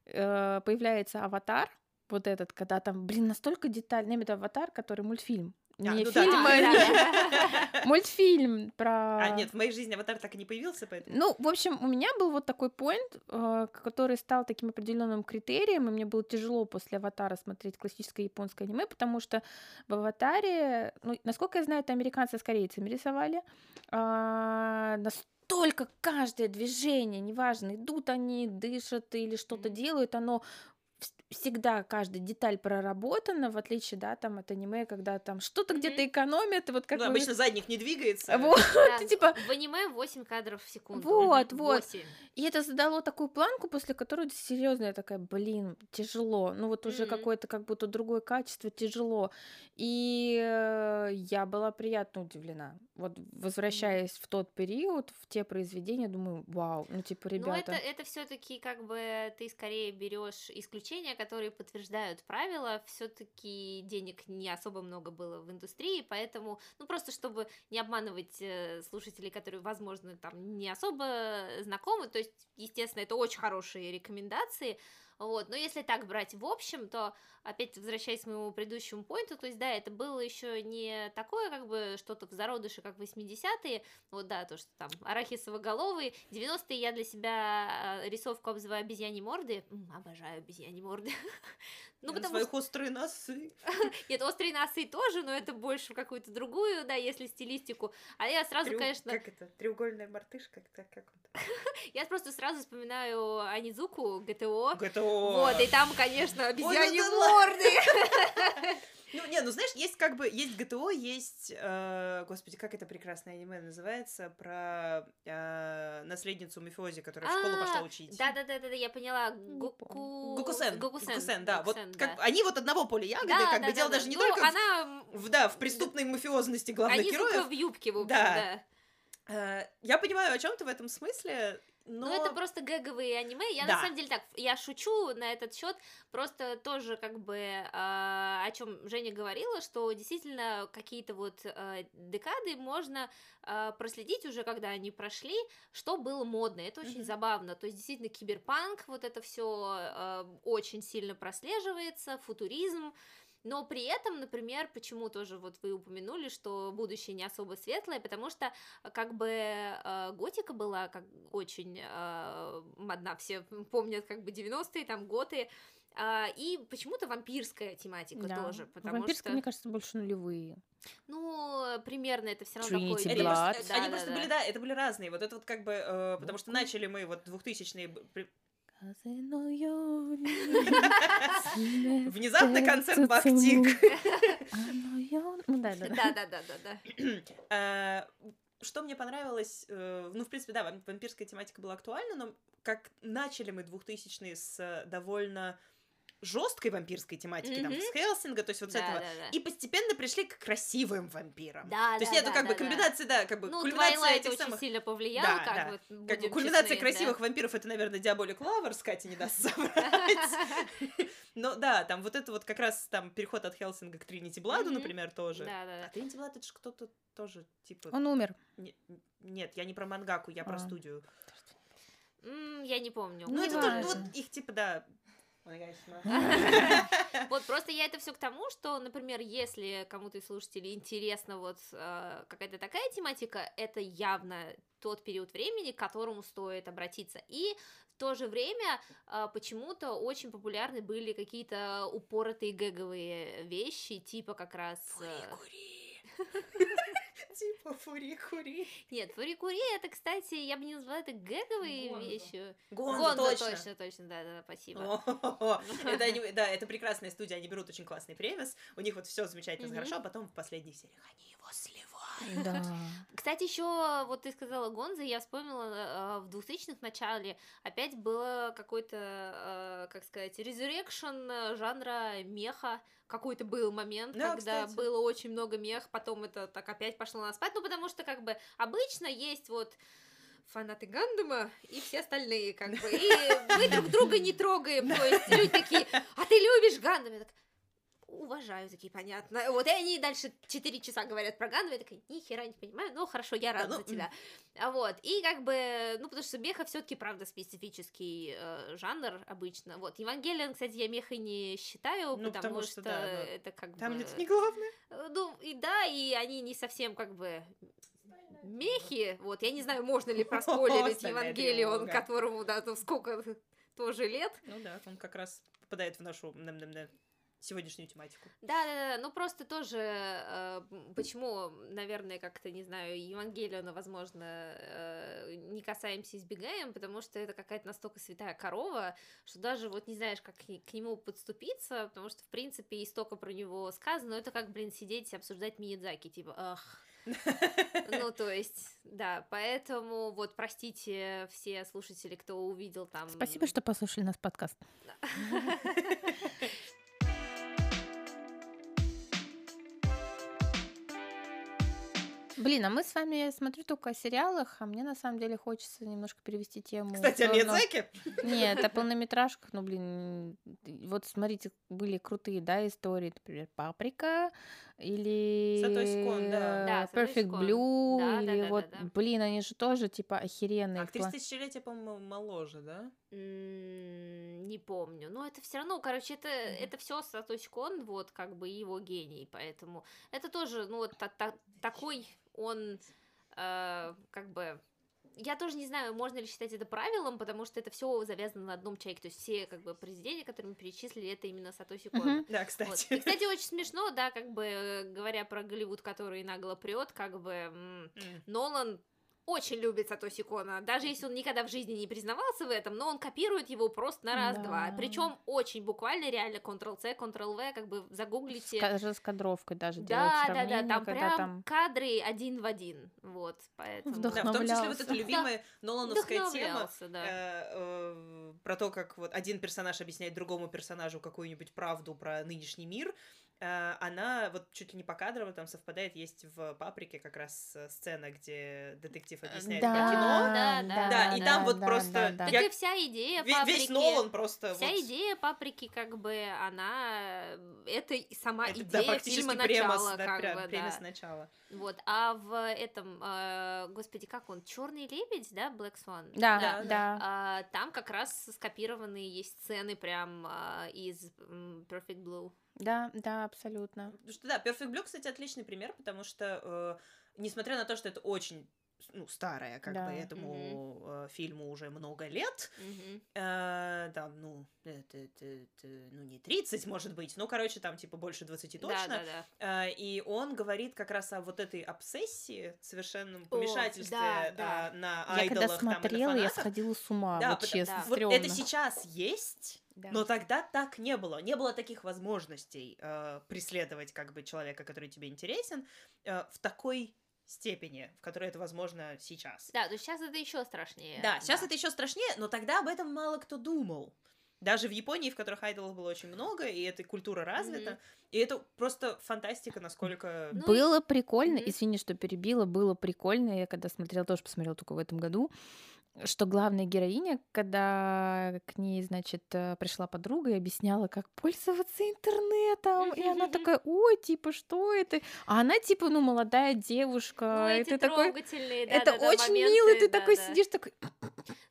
э, появляется аватар, вот этот, когда там, блин, настолько детально, в виду аватар, который мультфильм. А, не ну фильм, да, а мультфильм про... А, нет, в моей жизни аватар так и не появился, поэтому... Ну, в общем, у меня был вот такой поинт, э, который стал таким определенным критерием, и мне было тяжело после аватара смотреть классическое японское аниме, потому что в аватаре, ну, насколько я знаю, это американцы с корейцами рисовали, а, настолько каждое движение, неважно, идут они, дышат или что-то делают, оно всегда каждая деталь проработана, в отличие, да, там от аниме, когда там что-то где-то экономят, вот как Ну, вы- обычно задник не двигается. Вот, Да, типа, В аниме 8 кадров в секунду. Вот, вот. 8. И это задало такую планку, после которой серьезно я такая, блин, тяжело. Ну вот уже какое-то как будто другое качество, тяжело. И э, я была приятно удивлена. Вот возвращаясь в тот период, в те произведения, думаю, вау, ну типа, Ну, ребята. это, это все-таки как бы ты скорее берешь исключения, которые подтверждают правила. Все-таки денег не особо много было в индустрии, поэтому, ну, просто чтобы не обманывать э, слушателей, которые, возможно, там не особо знакомы, то есть, естественно, это очень хорошие рекомендации. Вот, но если так брать в общем, то опять возвращаясь к моему предыдущему поинту, то есть, да, это было еще не такое, как бы, что-то в зародыше, как 80-е, вот, да, то, что там арахисово-головый, 90-е я для себя э, рисовку обзываю обезьяни морды, М, обожаю обезьяни морды, ну, потому своих что, острые носы. нет, острые носы тоже, но это больше в какую-то другую, да, если стилистику, а я сразу, Треу- конечно, Как это? Треугольная мартышка? Как, как он? я просто сразу вспоминаю Анизуку, ГТО, Это... вот, и там, конечно, да ладно. морды, Ну, не, ну знаешь, есть как бы, есть ГТО, есть, э, господи, как это прекрасное аниме называется, про э, наследницу Мифози, которая в школу А, пошла учить. Да-да-да, я поняла, Не Гоку... Гукусен. Гокусен, да. Вот как, да. они вот одного поля ягоды, Да, как да, бы да, дело да. даже не Ну, только в- она в, да, в преступной мафиозности главных Они героев. только в юбке, в общем, Да. да. Э, я понимаю, о чем ты в этом смысле, но... Ну, это просто гэговые аниме. Я Да. на самом деле так, я шучу на этот счет, просто тоже как бы а, о чем Женя говорила, что действительно какие-то вот а, декады можно а, проследить уже, когда они прошли, что было модно. Это очень Мгм. забавно. То есть действительно киберпанк, вот это все очень сильно прослеживается, футуризм. Но при этом, например, почему тоже вот вы упомянули, что будущее не особо светлое, потому что э, как бы э, готика была как очень э, модна, все помнят как бы 90-е, там готы, а, и почему-то вампирская тематика Да. тоже, потому Вампирские, что, мне кажется, больше нулевые. ну, примерно это все равно Trinity такой... Это Blood. просто- Да, они да, просто да. были, да, это были разные. Вот это вот как бы, э, потому что начали мы вот 2000-е... Внезапно концерт Бахтик. Ну да, да, да. Да-да-да-да-да. Э, Что мне понравилось, э, ну, в принципе, да, вам- вампирская тематика была актуальна, но как начали мы 2000-е с довольно жесткой вампирской тематики, там, Мгм. с Хелсинга, то есть вот с этого, Да-да-да. и постепенно пришли к красивым вампирам. Да, То есть да, это да, как бы да, да. комбинация, да, как бы Ну, кульминация Twilight этих очень самых... сильно повлиял, Да, как да. вот Как бы кульминация честны, красивых вампиров это, наверное, Diabolik Lovers, Катя не даст соврать. Но да, там вот это вот как раз там переход от Хелсинга к Trinity Blood у, например, тоже. Да, да, А Trinity Blood это же кто-то тоже, типа... Он умер. не- Нет, я не про мангаку, я про А. студию. да. Я не помню. Ну, это тоже, вот их типа, да. Вот просто я это все к тому, что, например, если кому-то из слушателей интересна вот э, какая-то такая тематика, это явно тот период времени, к которому стоит обратиться. И в то же время э, почему-то очень популярны были какие-то упоротые гэговые вещи, типа как раз... э, Типа фури-кури. Нет, фурикури это, кстати, я бы не назвала это гэговые Гонзо. вещи. Гонзо, точно. точно, точно, да-да, спасибо. О, Это они, да, это прекрасная студия, они берут очень классный премис, у них вот все замечательно хорошо, а потом в последних сериях они его сливают. Да. Кстати, еще вот ты сказала Гонза, я вспомнила, э, в 2000-х начале опять было какой-то, э, как сказать, resurrection жанра меха, какой-то был момент, Да, когда кстати. было очень много мех, потом это так опять пошло на спад, ну потому что как бы обычно есть вот фанаты Гандама и все остальные, как бы, и мы друг друга не трогаем, то есть люди такие, а ты любишь Гандам? Я так, уважаю, такие, понятно. Вот, и они дальше 4 часа говорят про Гандам, я такая, ни хера не понимаю, ну, хорошо, я рада ну, за тебя. А Вот, и как бы, ну, потому что меха все таки правда, специфический э, жанр обычно. Вот, Евангелион, кстати, я мехой не считаю, Ну, потому, потому что, что, да, ну, это как Там бы... это не главное. Э, Ну, и да, и они не совсем как бы мехи, вот, я не знаю, можно ли проспойлерить Евангелион, которому, да, там сколько тоже лет, Ну да, он как раз попадает в нашу сегодняшнюю тематику. Да, да, да, ну просто тоже, э, почему, наверное, как-то, не знаю, Евангелиона, возможно, э, не касаемся, избегаем, потому что это какая-то настолько святая корова, что даже вот не знаешь, как к к нему подступиться, потому что, в принципе, и столько про него сказано, но это как, блин, сидеть и обсуждать Миядзаки, типа, ах. Ну, то есть, да, поэтому вот простите все слушатели, кто увидел там... Спасибо, что послушали нас подкаст. Блин, а мы с вами, я смотрю только о сериалах, а мне на самом деле хочется немножко перевести тему. Кстати, о Миядзаки. Нет, о полнометражках, ну, блин, вот смотрите, были крутые, да, истории, например, «Паприка» или Кон, да. Perfect. Blue, Да, или да, вот, блин, они же тоже, типа, охеренные. А в в 30 пла- тысячелетия, по-моему, моложе, да? Не помню. Но это все равно, короче, это, это все Сатоси Кон, вот, как бы его гений, поэтому это тоже, ну, вот та- та- такой он, э, как бы... Я тоже не знаю, можно ли считать это правилом, потому что это все завязано на одном человеке. То есть все как бы произведения, которые мы перечислили, это именно Сатоси Кон. Мгм. Да, Вот. кстати. И, кстати, очень смешно, да, как бы э, говоря про Голливуд, который нагло прет, как бы м, М. Нолан очень любит Сатоси Кона, даже если он никогда в жизни не признавался в этом, но он копирует его просто на раз-два. Да. Причем очень буквально, реально Ctrl-C, Ctrl-V, как бы загуглите. С ка- раскадровкой даже делают Да, да, да, там прям там... кадры один в один, вот, поэтому... Да, в том числе вот Вдохновлялся. эта любимая Нолановская тема да. э, э, про то, как вот один персонаж объясняет другому персонажу какую-нибудь правду про нынешний мир. Э, Она вот чуть ли не покадрово там совпадает. Есть в «Паприке» как раз э, сцена, где детектив объясняет да, про кино. Да, да. Да, и там вот да, просто да, да. Так я- и вся идея паприки... Весь Нолан просто Вся вот- идея паприки, как бы, она... Это сама это, да, идея практически фильма премис, начала, да, как прям бы, премис да. начала. Вот, а в этом, э, господи, как он, Черный лебедь, да, Black Swan? Да, Да, да. А, там как раз скопированные есть сцены прям а, из Perfect Blue. Да, да, абсолютно. Потому что, да, Perfect Blue, кстати, отличный пример, потому что, э, несмотря на то, что это очень ну, старая, как Да. бы, этому э, фильму уже много лет, Мгм. э, там, ну, это, это- это, ну, не 30, может быть, ну, короче, там, типа, больше 20 точно, Да, да, да. Э, и он говорит как раз о вот этой обсессии, совершенном О, помешательстве да, да. э, на Я когда айдолах там, и на смотрела, я фанатах. сходила с ума, Да, вот честно, да. Вот это сейчас есть, Да. но тогда так не было. Не было таких возможностей э, преследовать как бы человека, который тебе интересен, э, в такой степени, в которой это возможно сейчас. Да, то есть сейчас это еще страшнее. Да, сейчас это еще страшнее, но тогда об этом мало кто думал. Даже в Японии, в которых айдолов было очень много, и эта культура развита, Мгм. и это просто фантастика, насколько... Ну и- было прикольно, Мгм. извини, что перебила, было прикольно, я когда смотрела, тоже посмотрела только в этом году, что главная героиня, когда к ней, значит, э, пришла подруга и объясняла, как пользоваться интернетом, и она такая, ой, типа, что это? А она, типа, ну, молодая девушка, Ну, и ты такой... трогательные, Это очень моменты, мило, и ты такой сидишь такой,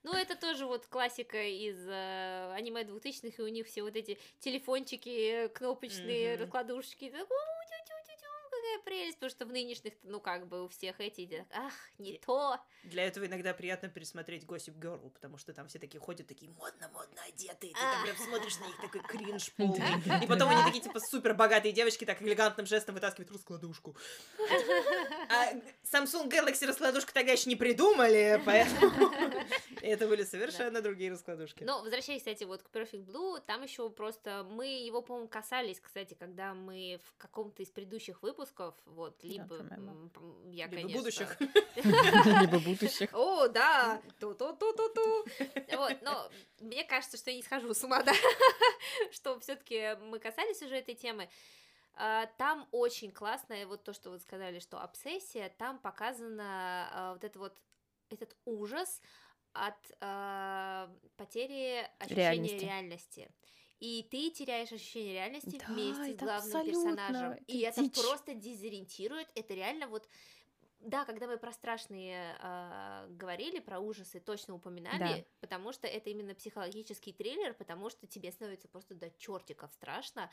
Ну, это тоже вот классика из э, аниме 2000-х, и у них все вот эти телефончики, э, кнопочные, раскладушки. такой, «У, тю-тю-тю-тю, какая прелесть, потому что в нынешних, ну, как бы у всех эти, так, ах, не то. Для этого иногда приятно пересмотреть Gossip Girl, потому что там все такие ходят, такие модно-модно одетые, ты там прям смотришь на них, такой кринж полный. И потом они такие, типа, супер богатые девочки так элегантным жестом вытаскивают раскладушку. А Samsung Galaxy раскладушку тогда еще не придумали, поэтому это были совершенно другие раскладушки. Но, возвращаясь, кстати, вот к Perfect Blue, там еще просто мы его, по-моему, касались, кстати, когда мы в каком-то из предыдущих выпусков, вот, либо м, я, Либо конечно... будущих. либо будущих. О, да, ту-ту-ту-ту-ту. Вот, но мне кажется, что я не схожу с ума, да, что все-таки мы касались уже этой темы. А, Там очень классно, и вот то, что вы сказали, что обсессия, там показано а, вот это вот этот ужас от а, потери ощущения Реальности. реальности. И ты теряешь ощущение реальности Да, вместе с это главным абсолютно, персонажем. И это это дичь. просто дезориентирует. Это реально вот да, когда мы про страшные а, говорили, про ужасы, точно упоминали, Да. потому что это именно психологический триллер, потому что тебе становится просто до чертиков страшно,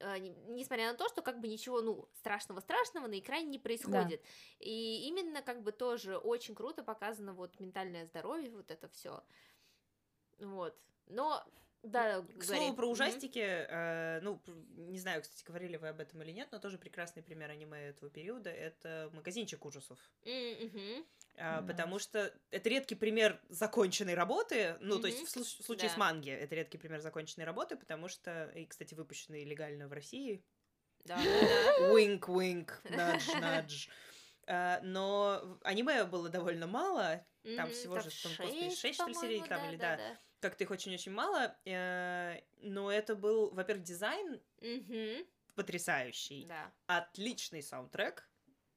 не- несмотря на то, что как бы ничего, ну, страшного-страшного на экране не происходит. И именно как бы тоже очень круто показано вот ментальное здоровье, вот это все. Вот. Но Да, К слову про ужастики, э, ну, не знаю, кстати, говорили вы об этом или нет, но тоже прекрасный пример аниме этого периода — это магазинчик ужасов. А, Да. Потому что это редкий пример законченной работы, ну, то есть в, слу- в случае с Да. манги это редкий пример законченной работы, потому что, и, кстати, выпущенный легально в России, Да, да, wink wink nudge nudge А, но аниме было довольно мало. Там всего же, там, господи, шесть, шесть, что ли, серий там, или да. Как-то их очень-очень мало, э, но это был, во-первых, дизайн Мгм, потрясающий, Да, отличный саундтрек,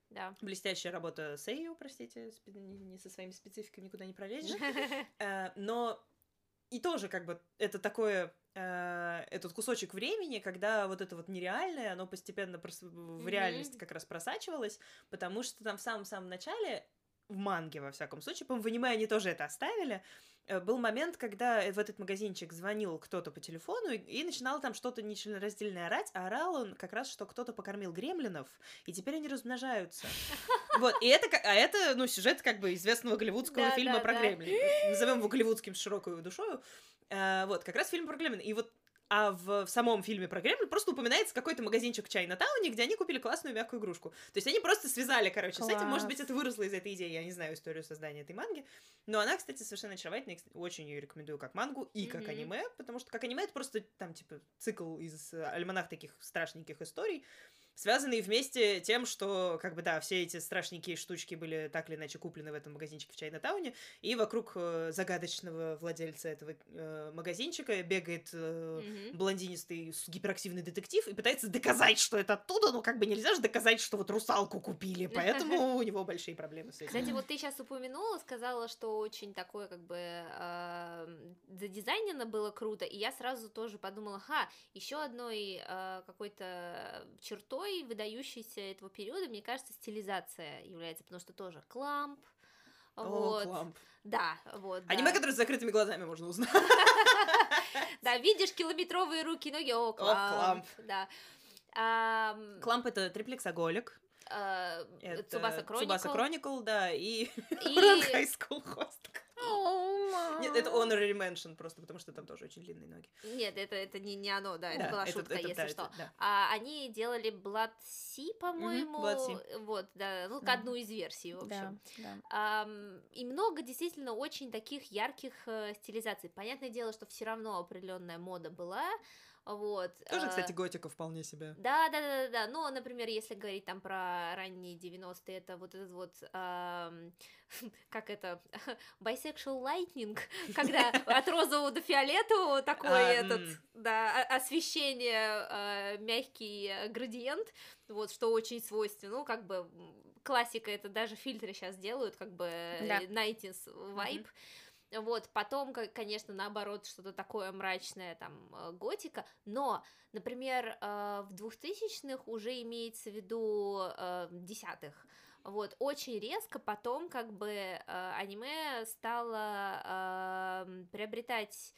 да. блестящая работа Сейю, простите, не, со своими спецификами никуда не пролезешь, Э, но и тоже как бы это такое э, этот кусочек времени, когда вот это вот нереальное, оно постепенно в реальность как раз просачивалось, потому что там в самом-самом начале, в манге, во всяком случае, по-моему, в аниме они тоже это оставили, был момент, когда в этот магазинчик звонил кто-то по телефону и, и начинал там что-то нечленораздельное орать, а орал он как раз, что кто-то покормил гремлинов, и теперь они размножаются. Вот, и это, а это, ну, сюжет как бы известного голливудского Да, фильма да, про да. гремлин. Назовем его голливудским с широкой душою. А, вот, как раз фильм про гремлин. И вот а в, в самом фильме про Гремлин просто упоминается какой-то магазинчик в Чайна-тауне, где они купили классную мягкую игрушку. То есть они просто связали, короче, с этим. Может быть, Класс. это выросло из этой идеи. Я не знаю историю создания этой манги. Но она, кстати, совершенно очаровательная. Очень ее рекомендую как мангу и как Мгм. аниме, потому что как аниме это просто там, типа, цикл из альманах таких страшненьких историй, связанные вместе тем, что, как бы, да, все эти страшненькие штучки были так или иначе куплены в этом магазинчике в Чайна-тауне, и вокруг э, загадочного владельца этого э, магазинчика бегает э, Мгм. блондинистый гиперактивный детектив и пытается доказать, что это оттуда, но как бы нельзя же доказать, что вот русалку купили, поэтому у него большие проблемы с этим. Кстати, вот ты сейчас упомянула, сказала, что очень такое как бы эм, задизайнено было круто, и я сразу тоже подумала, ха, еще одной э, какой-то чертой выдающейся этого периода, мне кажется, стилизация является, потому что тоже кламп, О, вот, кламп. да, вот, да. Аниме, которое с закрытыми глазами можно узнать. Да, видишь километровые руки, ноги, о, кламп, да. Ам, Кламп — это триплексоголик. Цубаса Цубаса Chronicle Chronicle, да, и. High School Host. Нет, это honorary mention, просто потому что там тоже очень длинные ноги. Нет, это, это не, не оно, да, это была шутка, если что. А они делали Blood Sea, по-моему. Вот, да, ну, к одну из версий, в общем. и много действительно очень таких ярких э, стилизаций. Понятное дело, что все равно определенная мода была. Вот. Тоже, э, кстати, готика вполне себе. Да, да, да, да, да. Но, например, если говорить там про ранние 90-е, это вот этот вот, ам, как это, bisexual lightning, когда от розового до фиолетового такой А, этот, да, освещение, э, мягкий градиент, вот, что очень свойственно, ну, как бы классика, это даже фильтры сейчас делают, как бы Да. э, 90s vibe. Вот, потом, конечно, наоборот, что-то такое мрачное, там, э, готика, но, например, в 2000-х уже имеется в виду десятых, вот, очень резко потом, как бы, э, аниме стало э, приобретать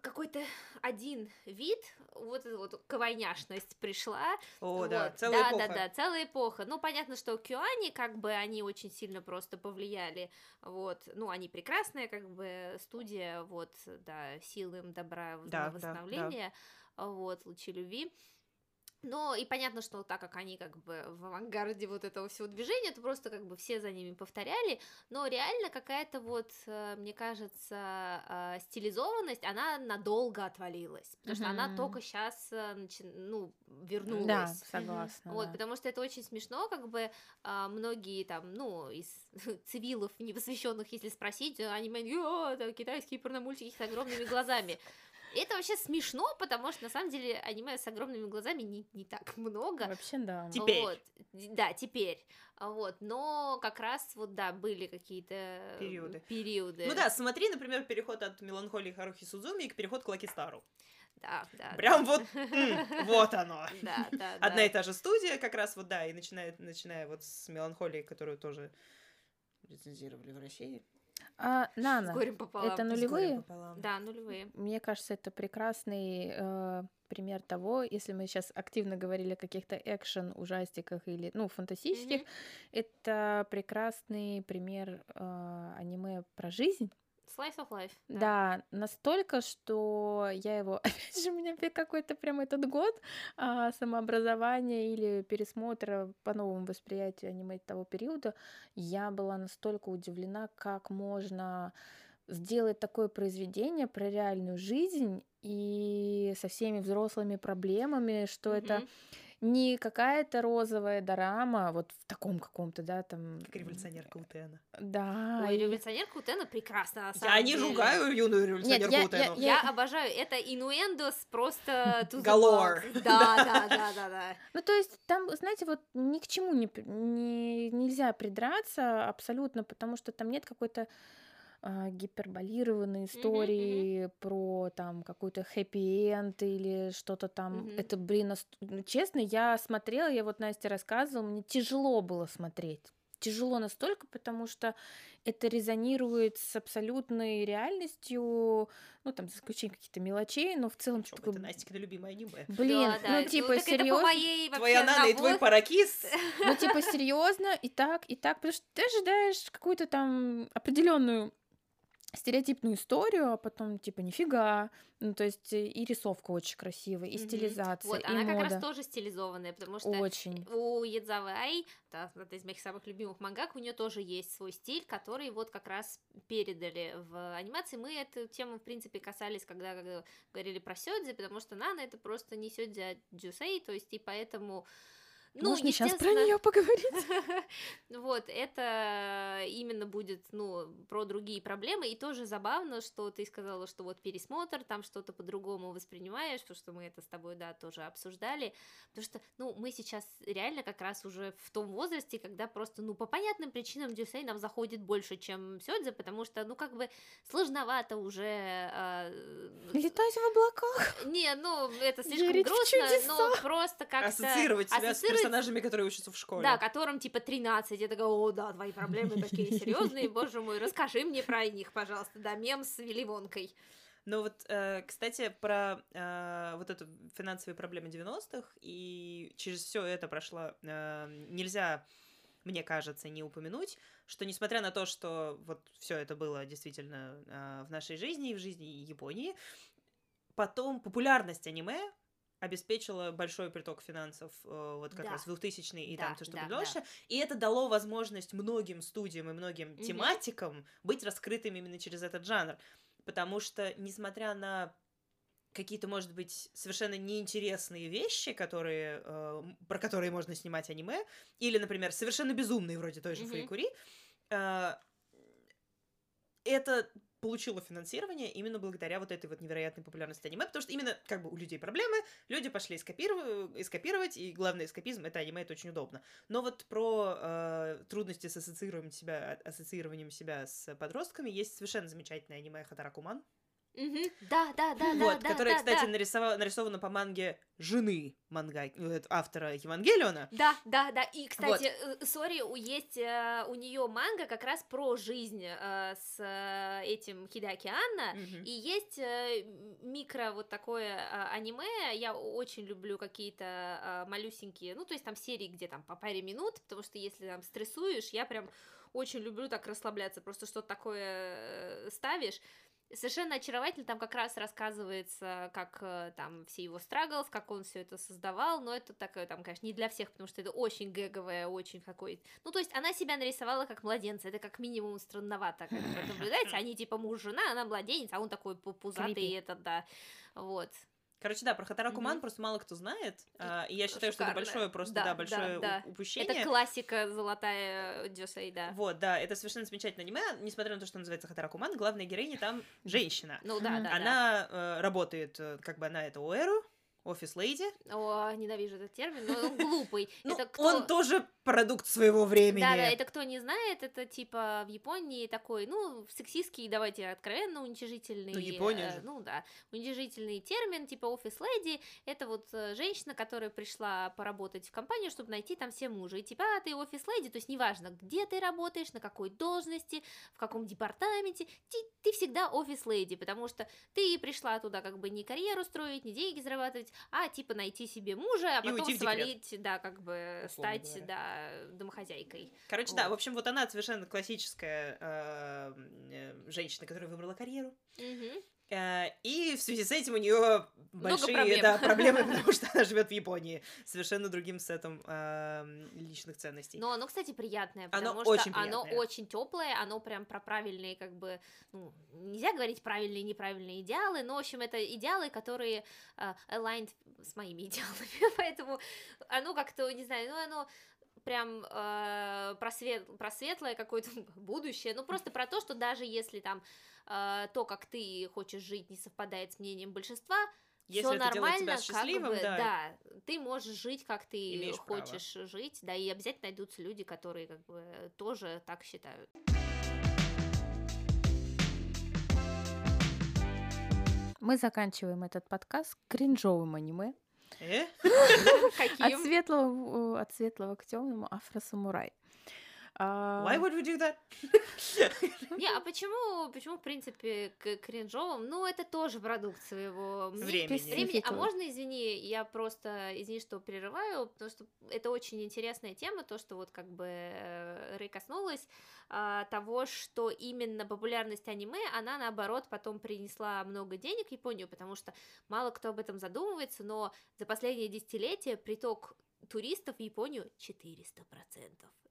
какой-то один вид, вот эта вот кавайняшность пришла, О, да, вот, целая да, эпоха. Да, да, целая эпоха. Ну, понятно, что Кюани, как бы, они очень сильно просто повлияли, вот, ну, они прекрасная, как бы, студия, вот, да, силы им добра, Да, да, восстановления, вот, лучи любви. Но и понятно, что так как они как бы в авангарде вот этого всего движения, то просто как бы все за ними повторяли, но реально какая-то вот, э, мне кажется, э, стилизованность, она надолго отвалилась, потому что она только сейчас, ну, вернулась. Да, согласна. Вот, да. потому что это очень смешно, как бы многие там, ну, из цивилов непосвященных, если спросить, они говорят, «О, китайские порномультики с огромными глазами. И это вообще смешно, потому что на самом деле аниме с огромными глазами не, не так много. Вообще, да. Теперь. Вот, да, теперь. А Вот, но как раз вот, да, были какие-то Периоды. периоды. Ну да, смотри, например, переход от меланхолии Харухи Судзуми к переход к Лаки Стару. да, да. Прям вот, м, вот оно. Да, да, Одна да. и та же студия, как раз вот, да, и начиная, начиная вот с меланхолии, которую тоже рецензировали в России. А, С Нана, горем пополам. это С горем нулевые? пополам. Да, нулевые. Мне кажется, это прекрасный э, пример того, если мы сейчас активно говорили о каких-то экшен ужастиках или, ну, фантастических, Мгм. это прекрасный пример э, аниме про жизнь, slice of life. Да, настолько, что я его, опять же, у меня какой-то прям этот год а, самообразования или пересмотра по новому восприятию аниме того периода, я была настолько удивлена, как можно сделать такое произведение про реальную жизнь и со всеми взрослыми проблемами, что это Мгм. Не какая-то розовая дорама, вот в таком каком-то, да, там... Как революционерка Утена. Да. Ой, и- революционерка Утена прекрасна, на Я не деле. ругаю юную Нет, революционерку я- я- Утену. я- Я обожаю, это инуэндос просто max. Да, да, да, да, да. Ну, то есть там, знаете, вот ни к чему не, не- нельзя придраться абсолютно, потому что там нет какой-то а, гиперболированной истории про там какой-то хэппи-энд или что-то там. Мгм. Это, блин, нас- ну, честно, я смотрела, я вот Настя рассказывала, мне тяжело было смотреть. Тяжело настолько, потому что это резонирует с абсолютной реальностью, ну, там, за исключением каких-то мелочей, но в целом Чё, такое, Это Настикино любимое аниме. блин, Да, да. ну, типа, по серьезно. Твоя Нана и твой Паракис. Ну, типа, серьезно, и так, и так, потому что ты ожидаешь какую-то там определенную стереотипную историю, а потом, типа, нифига. Ну, то есть э, и рисовка очень красивая, и Мгм. стилизация, Вот, и она как мода. раз тоже стилизованная, потому что Очень. у Ядзавы Ай, да, одна из моих самых любимых мангак, у нее тоже есть свой стиль, который вот как раз передали в анимации. Мы эту тему, в принципе, касались, когда, когда говорили про Сёдзи, потому что Нана это просто не Сёдзи, а Джусей, то есть и поэтому... Ну, Можно сейчас про нее поговорить? Вот, это именно будет, ну, про другие проблемы, и тоже забавно, что ты сказала, что вот пересмотр, там что-то по-другому воспринимаешь, потому что мы это с тобой, да, тоже обсуждали, потому что, ну, мы сейчас реально как раз уже в том возрасте, когда просто, ну, по понятным причинам Дюсей нам заходит больше, чем Сёдзе, потому что, ну, как бы сложновато уже... а, Летать в облаках. Не, ну, это слишком Верить грустно, но просто как-то... Ассоциировать себя с ассоциировать персонажами, которые учатся в школе. да, которым типа 13. Я такая, о, да, твои проблемы такие серьезные, боже мой, расскажи мне про них, пожалуйста, да, мем с Вилливонкой. Ну вот, э, кстати, про э, вот эту финансовые проблемы 90-х, и через все это прошла, э, нельзя, мне кажется, не упомянуть, что несмотря на то, что вот все это было действительно в нашей жизни и в жизни Японии, потом популярность аниме обеспечила большой приток финансов э, вот как Да. раз в 2000 и Да, там то, что да, было да. дальше. И это дало возможность многим студиям и многим Мгм. тематикам быть раскрытыми именно через этот жанр. Потому что, несмотря на какие-то, может быть, совершенно неинтересные вещи, которые, э, про которые можно снимать аниме, или, например, совершенно безумные, вроде той же Мгм. Фурикури, э, это получило финансирование именно благодаря вот этой вот невероятной популярности аниме, потому что именно как бы у людей проблемы, люди пошли эскапиров- эскапировать, и главный эскапизм — это аниме, это очень удобно. Но вот про э, трудности с ассоциированием себя, ассоциированием себя с подростками есть совершенно замечательное аниме Хатаракуман, Мгм. Да, да, да, вот, да, да, которое, да, кстати, да. нарисова- нарисовано по манге жены манга, э, автора Евангелиона. Да, да, да. И, кстати, э, сори, у есть э, у нее манга как раз про жизнь э, с э, этим Хидаки Анна. Мгм. И есть э, микро вот такое э, аниме. Я очень люблю какие-то э, малюсенькие, ну, то есть там серии, где там по паре минут, потому что если там стрессуешь, я прям очень люблю так расслабляться, просто что-то такое э, ставишь. Совершенно очаровательно, там как раз рассказывается, как э, там все его страглс, как он все это создавал, но это такое там, конечно, не для всех, потому что это очень гэговое, очень какой Ну, то есть она себя нарисовала как младенца, это как минимум странновато, как вы наблюдаете, они типа муж-жена, она младенец, а он такой пу- пузатый, Крипи. этот, да, вот. Короче, да, про Хатаракуман Мгм. просто мало кто знает, а, и я считаю, что это Шикарно. большое просто, Да, да, да, большое у- да. упущение. Это классика золотая Дюсей, да. Вот, да, это совершенно замечательное аниме, несмотря на то, что называется Хатаракуман, главная героиня там женщина. Ну да, да, да. она э, работает, э, как бы она это Уэру, офис-лейди. О, ненавижу этот термин, но он глупый. Ну, это кто... он тоже продукт своего времени. Да, да, это кто не знает, это типа в Японии такой, ну, сексистский, давайте откровенно уничижительный. Ну, Япония э, же. Ну, да, уничижительный термин, типа офис леди, это вот э, женщина, которая пришла поработать в компанию, чтобы найти там все мужа. И типа, а, ты офис леди, то есть неважно, где ты работаешь, на какой должности, в каком департаменте, ты, ты всегда офис леди, потому что ты пришла туда как бы не карьеру строить, не деньги зарабатывать, а типа найти себе мужа, а И потом свалить, да, как бы Условно стать, говоря. да, домохозяйкой. Короче, да, Вот. в общем, вот она совершенно классическая э, э, женщина, которая выбрала карьеру. Мгм. Э, И в связи с этим у нее большие проблем. да, проблемы, потому что она живет в Японии. Совершенно другим сетом э, личных ценностей. Но оно, кстати, приятное, Оно потому что очень оно очень теплое, оно прям про правильные, как бы, ну, нельзя говорить правильные и неправильные идеалы, но, в общем, это идеалы, которые э, aligned с моими идеалами, поэтому оно как-то, не знаю, ну, оно прям э, про, свет- про светлое какое-то будущее, ну, просто про то, что даже если там э, то, как ты хочешь жить, не совпадает с мнением большинства, Если все тебя нормально, счастливым, как бы, да. ты можешь жить, как ты Имеешь право. хочешь жить, да, и обязательно найдутся люди, которые как бы тоже так считают. Мы заканчиваем этот подкаст кринжовым аниме. Э? От светлого, от светлого к темному афросамурай. А, Why would we do that? Не, а почему, почему, в принципе, к кринжовым? Ну, это тоже продукт своего Времени. времени. А можно, извини, я просто, извини, что прерываю, потому что это очень интересная тема, то, что вот как бы э, Рэй коснулась а, того, что именно популярность аниме, она, наоборот, потом принесла много денег в Японию, потому что мало кто об этом задумывается, но за последние десятилетия приток туристов в Японию 400%.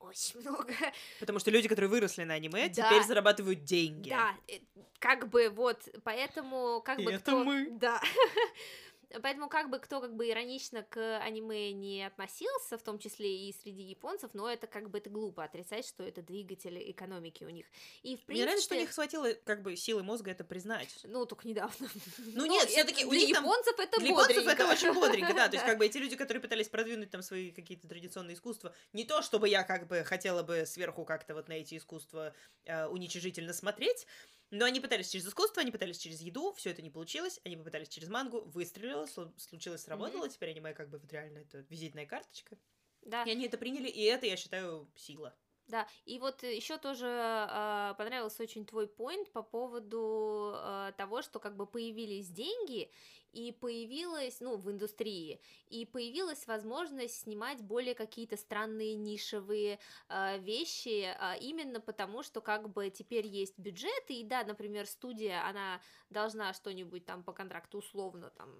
Очень много. Потому что люди, которые выросли на аниме, Да. теперь зарабатывают деньги. Да, э, как бы вот, поэтому как И бы это кто... мы. Да. Поэтому как бы кто как бы иронично к аниме не относился, в том числе и среди японцев, но это как бы это глупо отрицать, что это двигатель экономики у них. И в Мне принципе... нравится, что у них хватило как бы силы мозга это признать. Ну, только недавно. Ну нет, это всё-таки у них там- японцев это Для японцев бодренько. это очень бодренько, да. То есть, как бы эти люди, которые пытались продвинуть там свои какие-то традиционные искусства, не то, чтобы я как бы хотела бы сверху как-то вот на эти искусства э, уничижительно смотреть, но они пытались через искусство, они пытались через еду, все это не получилось, они попытались через мангу, выстрелило, слу- случилось, сработало, теперь аниме как бы вот реально это визитная карточка. Да. И они это приняли, и это, я считаю, сила. Да, и вот еще тоже э, понравился очень твой поинт по поводу э, того, что как бы появились деньги и появилась, ну, в индустрии, и появилась возможность снимать более какие-то странные нишевые э, вещи, а, именно потому, что как бы теперь есть бюджеты, и да, например, студия, она должна что-нибудь там по контракту условно там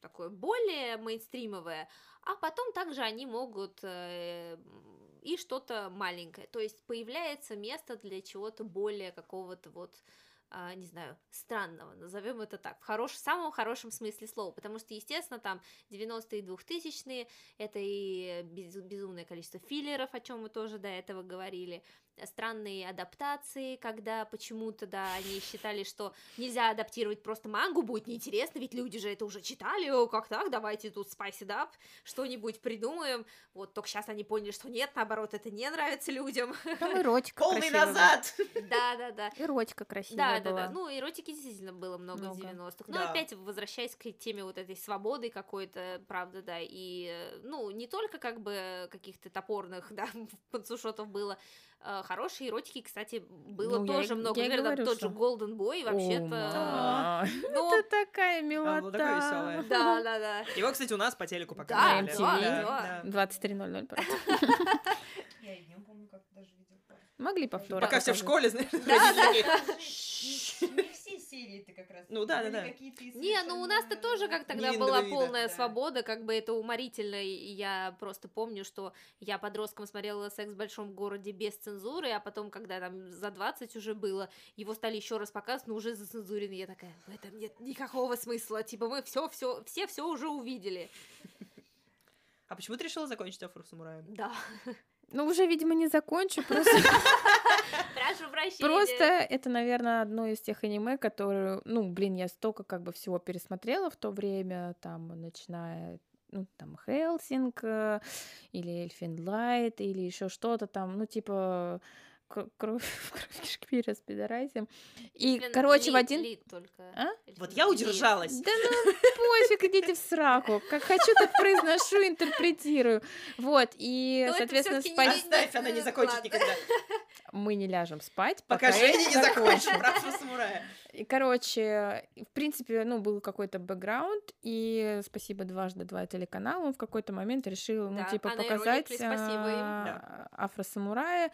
такое более мейнстримовое, а потом также они могут э, и что-то маленькое. То есть появляется место для чего-то более какого-то вот а, не знаю, странного, назовем это так, в хорош, самом хорошем смысле слова, потому что, естественно, там 90-е и 2000-е, это и без- безумное количество филлеров, о чем мы тоже до этого говорили, странные адаптации, когда почему-то, да, они считали, что нельзя адаптировать просто мангу, будет неинтересно, ведь люди же это уже читали, о, как так, давайте тут spice it up, что-нибудь придумаем, вот только сейчас они поняли, что нет, наоборот, это не нравится людям, Там эротика Полный красивая назад! да-да-да. Эротика да, красивая да, была. да. Ну, эротики действительно было много, в Много. 90-х. Но Да. опять возвращаясь к теме вот этой свободы какой-то, правда, да. И, э, ну, не только как бы каких-то топорных, да, панцушотов было. Э, Хорошие эротики, кстати, было Ну, я тоже и- много. я там говорю, тот же что- Golden Boy вообще-то. ма. Ну, Это такая милота. да, да, да. Его, кстати, у нас по телеку Да. MTV. да, да. 23.00. правда. Я и днем помню, как даже видел. Могли повторы Пока все в школе, знаешь, Да, родители да. такие, Не все серии-то как раз. Ну да, да, да. Не, ну у нас-то тоже как тогда была полная Да. свобода, как бы это уморительно, и я просто помню, что я подростком смотрела «Секс в большом городе» без цензуры, а потом, когда там за 20 уже было, его стали еще раз показывать, но уже зацензуренный, я такая, в этом нет никакого смысла, типа мы все, все, все все уже увидели. А почему ты решила закончить Афро Самураем? Да. Ну, уже, видимо, не закончу. Просто, Прошу прощения. просто это, наверное, одно из тех аниме, которые, ну, блин, я столько как бы всего пересмотрела в то время, там, начиная ну, там, Хелсинг, э, или Elfen Lied, или еще что-то там, ну, типа, кр- кровь, кровь кишки перераспидорасим. И, Блин, короче, в один... Только. А? Вот я удержалась. Да ну пофиг, идите в сраку. Как хочу, так произношу, интерпретирую. Вот, и, Но соответственно, всё-таки спа- не- Оставь, она не закончит никогда. Мы не ляжем спать, Пока это Женя не закончит братство самурая. И, короче, в принципе, ну, был какой-то бэкграунд, и спасибо дважды два телеканала, он в какой-то момент решил, ну, Да, типа, показать спасибо им. а, афросамурая.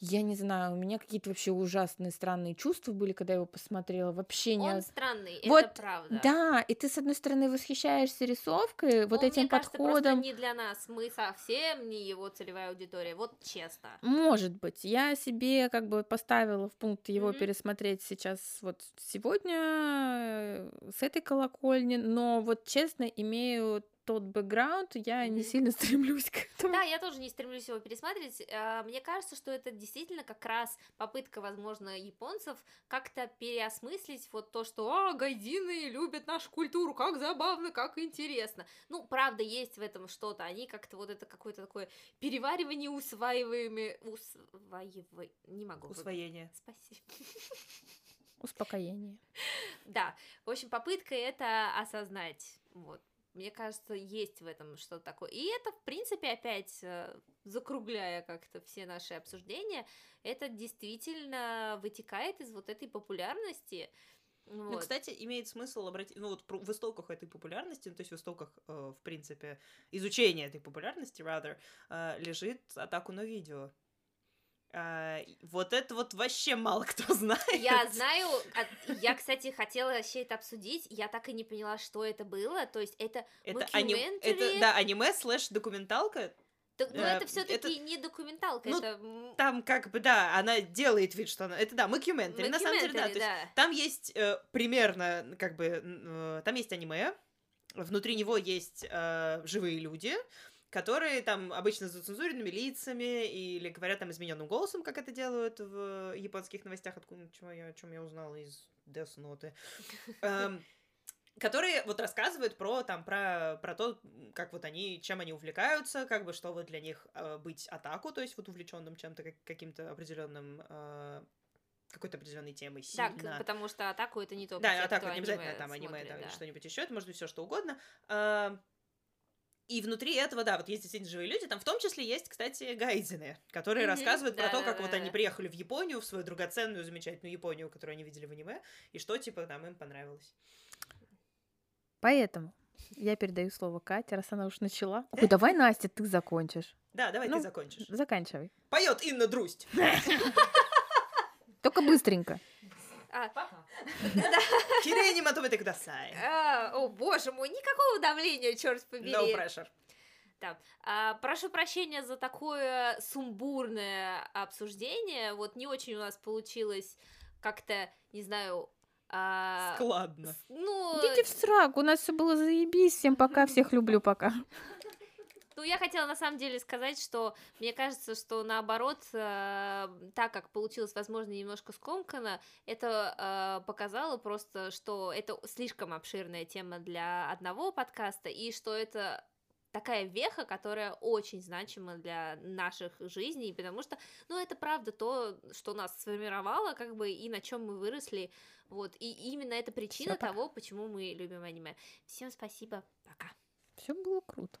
Я не знаю, у меня какие-то вообще ужасные странные чувства были, когда я его посмотрела. Вообще не... Он странный, Вот, это правда. Да, и ты, с одной стороны, восхищаешься рисовкой, вот Он, этим мне кажется, подходом. не для нас. Мы совсем не его целевая аудитория. Вот честно. Может быть. Я себе как бы поставила в пункт его Мгм. пересмотреть сейчас вот сегодня э, с этой колокольни, но вот честно имею тот бэкграунд, я не сильно стремлюсь к этому. Да, я тоже не стремлюсь его пересматривать. А, Мне кажется, что это действительно как раз попытка, возможно, японцев как-то переосмыслить вот то, что «А, гайдины любят нашу культуру, как забавно, как интересно». Ну, правда, есть в этом что-то. Они как-то вот это какое-то такое переваривание усваиваемые... Усваивай... Не могу. Усвоение. Спасибо. Успокоение. Да, в общем, попытка это осознать. Вот. Мне кажется, есть в этом что-то такое. И это, в принципе, опять э, закругляя как-то все наши обсуждения, это действительно вытекает из вот этой популярности. Ну, Вот. кстати, имеет смысл обратить, ну вот в истоках этой популярности, ну, то есть в истоках, э, в принципе, изучения этой популярности, rather, э, лежит Отаку но видео. А, вот это вот вообще мало кто знает. Я знаю, а- я, кстати, хотела вообще это обсудить, я так и не поняла, что это было, то есть это, Это, аним- это да, аниме слэш документалка. так, ну, э, это все таки это- не документалка, ну, это Там как бы, да, она делает вид, что она... Это да, мокюментари, на самом деле, да. То есть да. там есть э, примерно, как бы, э, там есть аниме, внутри него есть э, живые люди, которые там обычно с зацензуренными лицами или говорят там измененным голосом, как это делают в японских новостях, откуда, чего я, о чем я узнала из Death Note. Эм, которые вот рассказывают про там про про то, как вот они чем они увлекаются, как бы что вот для них э, быть атаку, то есть вот увлеченным чем-то как- каким-то определенным э, какой-то определенной темой Так, сильно. потому что атаку это не только Да, те, атаку не обязательно аниме там аниме, смотрит, да, да. что-нибудь еще, это может быть все что угодно. А, И внутри этого, да, вот есть действительно живые люди, там в том числе есть, кстати, гайдзины, которые Мгм, рассказывают про то, как вот да-да-да. они приехали в Японию, в свою драгоценную, замечательную Японию, которую они видели в аниме, и что, типа, там им понравилось. Поэтому я передаю слово Кате, раз она уж начала. Ой, давай, Настя, ты закончишь. Да, давай Ну, ты закончишь. Заканчивай. Поет Инна Друсть. Только быстренько. А, Кирей не матомете кудасай. а, о, боже мой, никакого давления, черт побери. No pressure. Да. А, прошу прощения за такое сумбурное обсуждение. Вот не очень у нас получилось как-то, не знаю, а, Складно. ну, Идите в срак, у нас все было заебись. Всем пока, всех люблю, пока. Ну, я хотела на самом деле сказать, что мне кажется, что наоборот, э, так как получилось, возможно, немножко скомкано, это э, показало просто, что это слишком обширная тема для одного подкаста, и что это такая веха, которая очень значима для наших жизней, потому что, ну, это правда то, что нас сформировало, как бы, и на чем мы выросли, вот, и именно это причина Всё, пока. того, почему мы любим аниме. Всем спасибо, пока. Все было круто.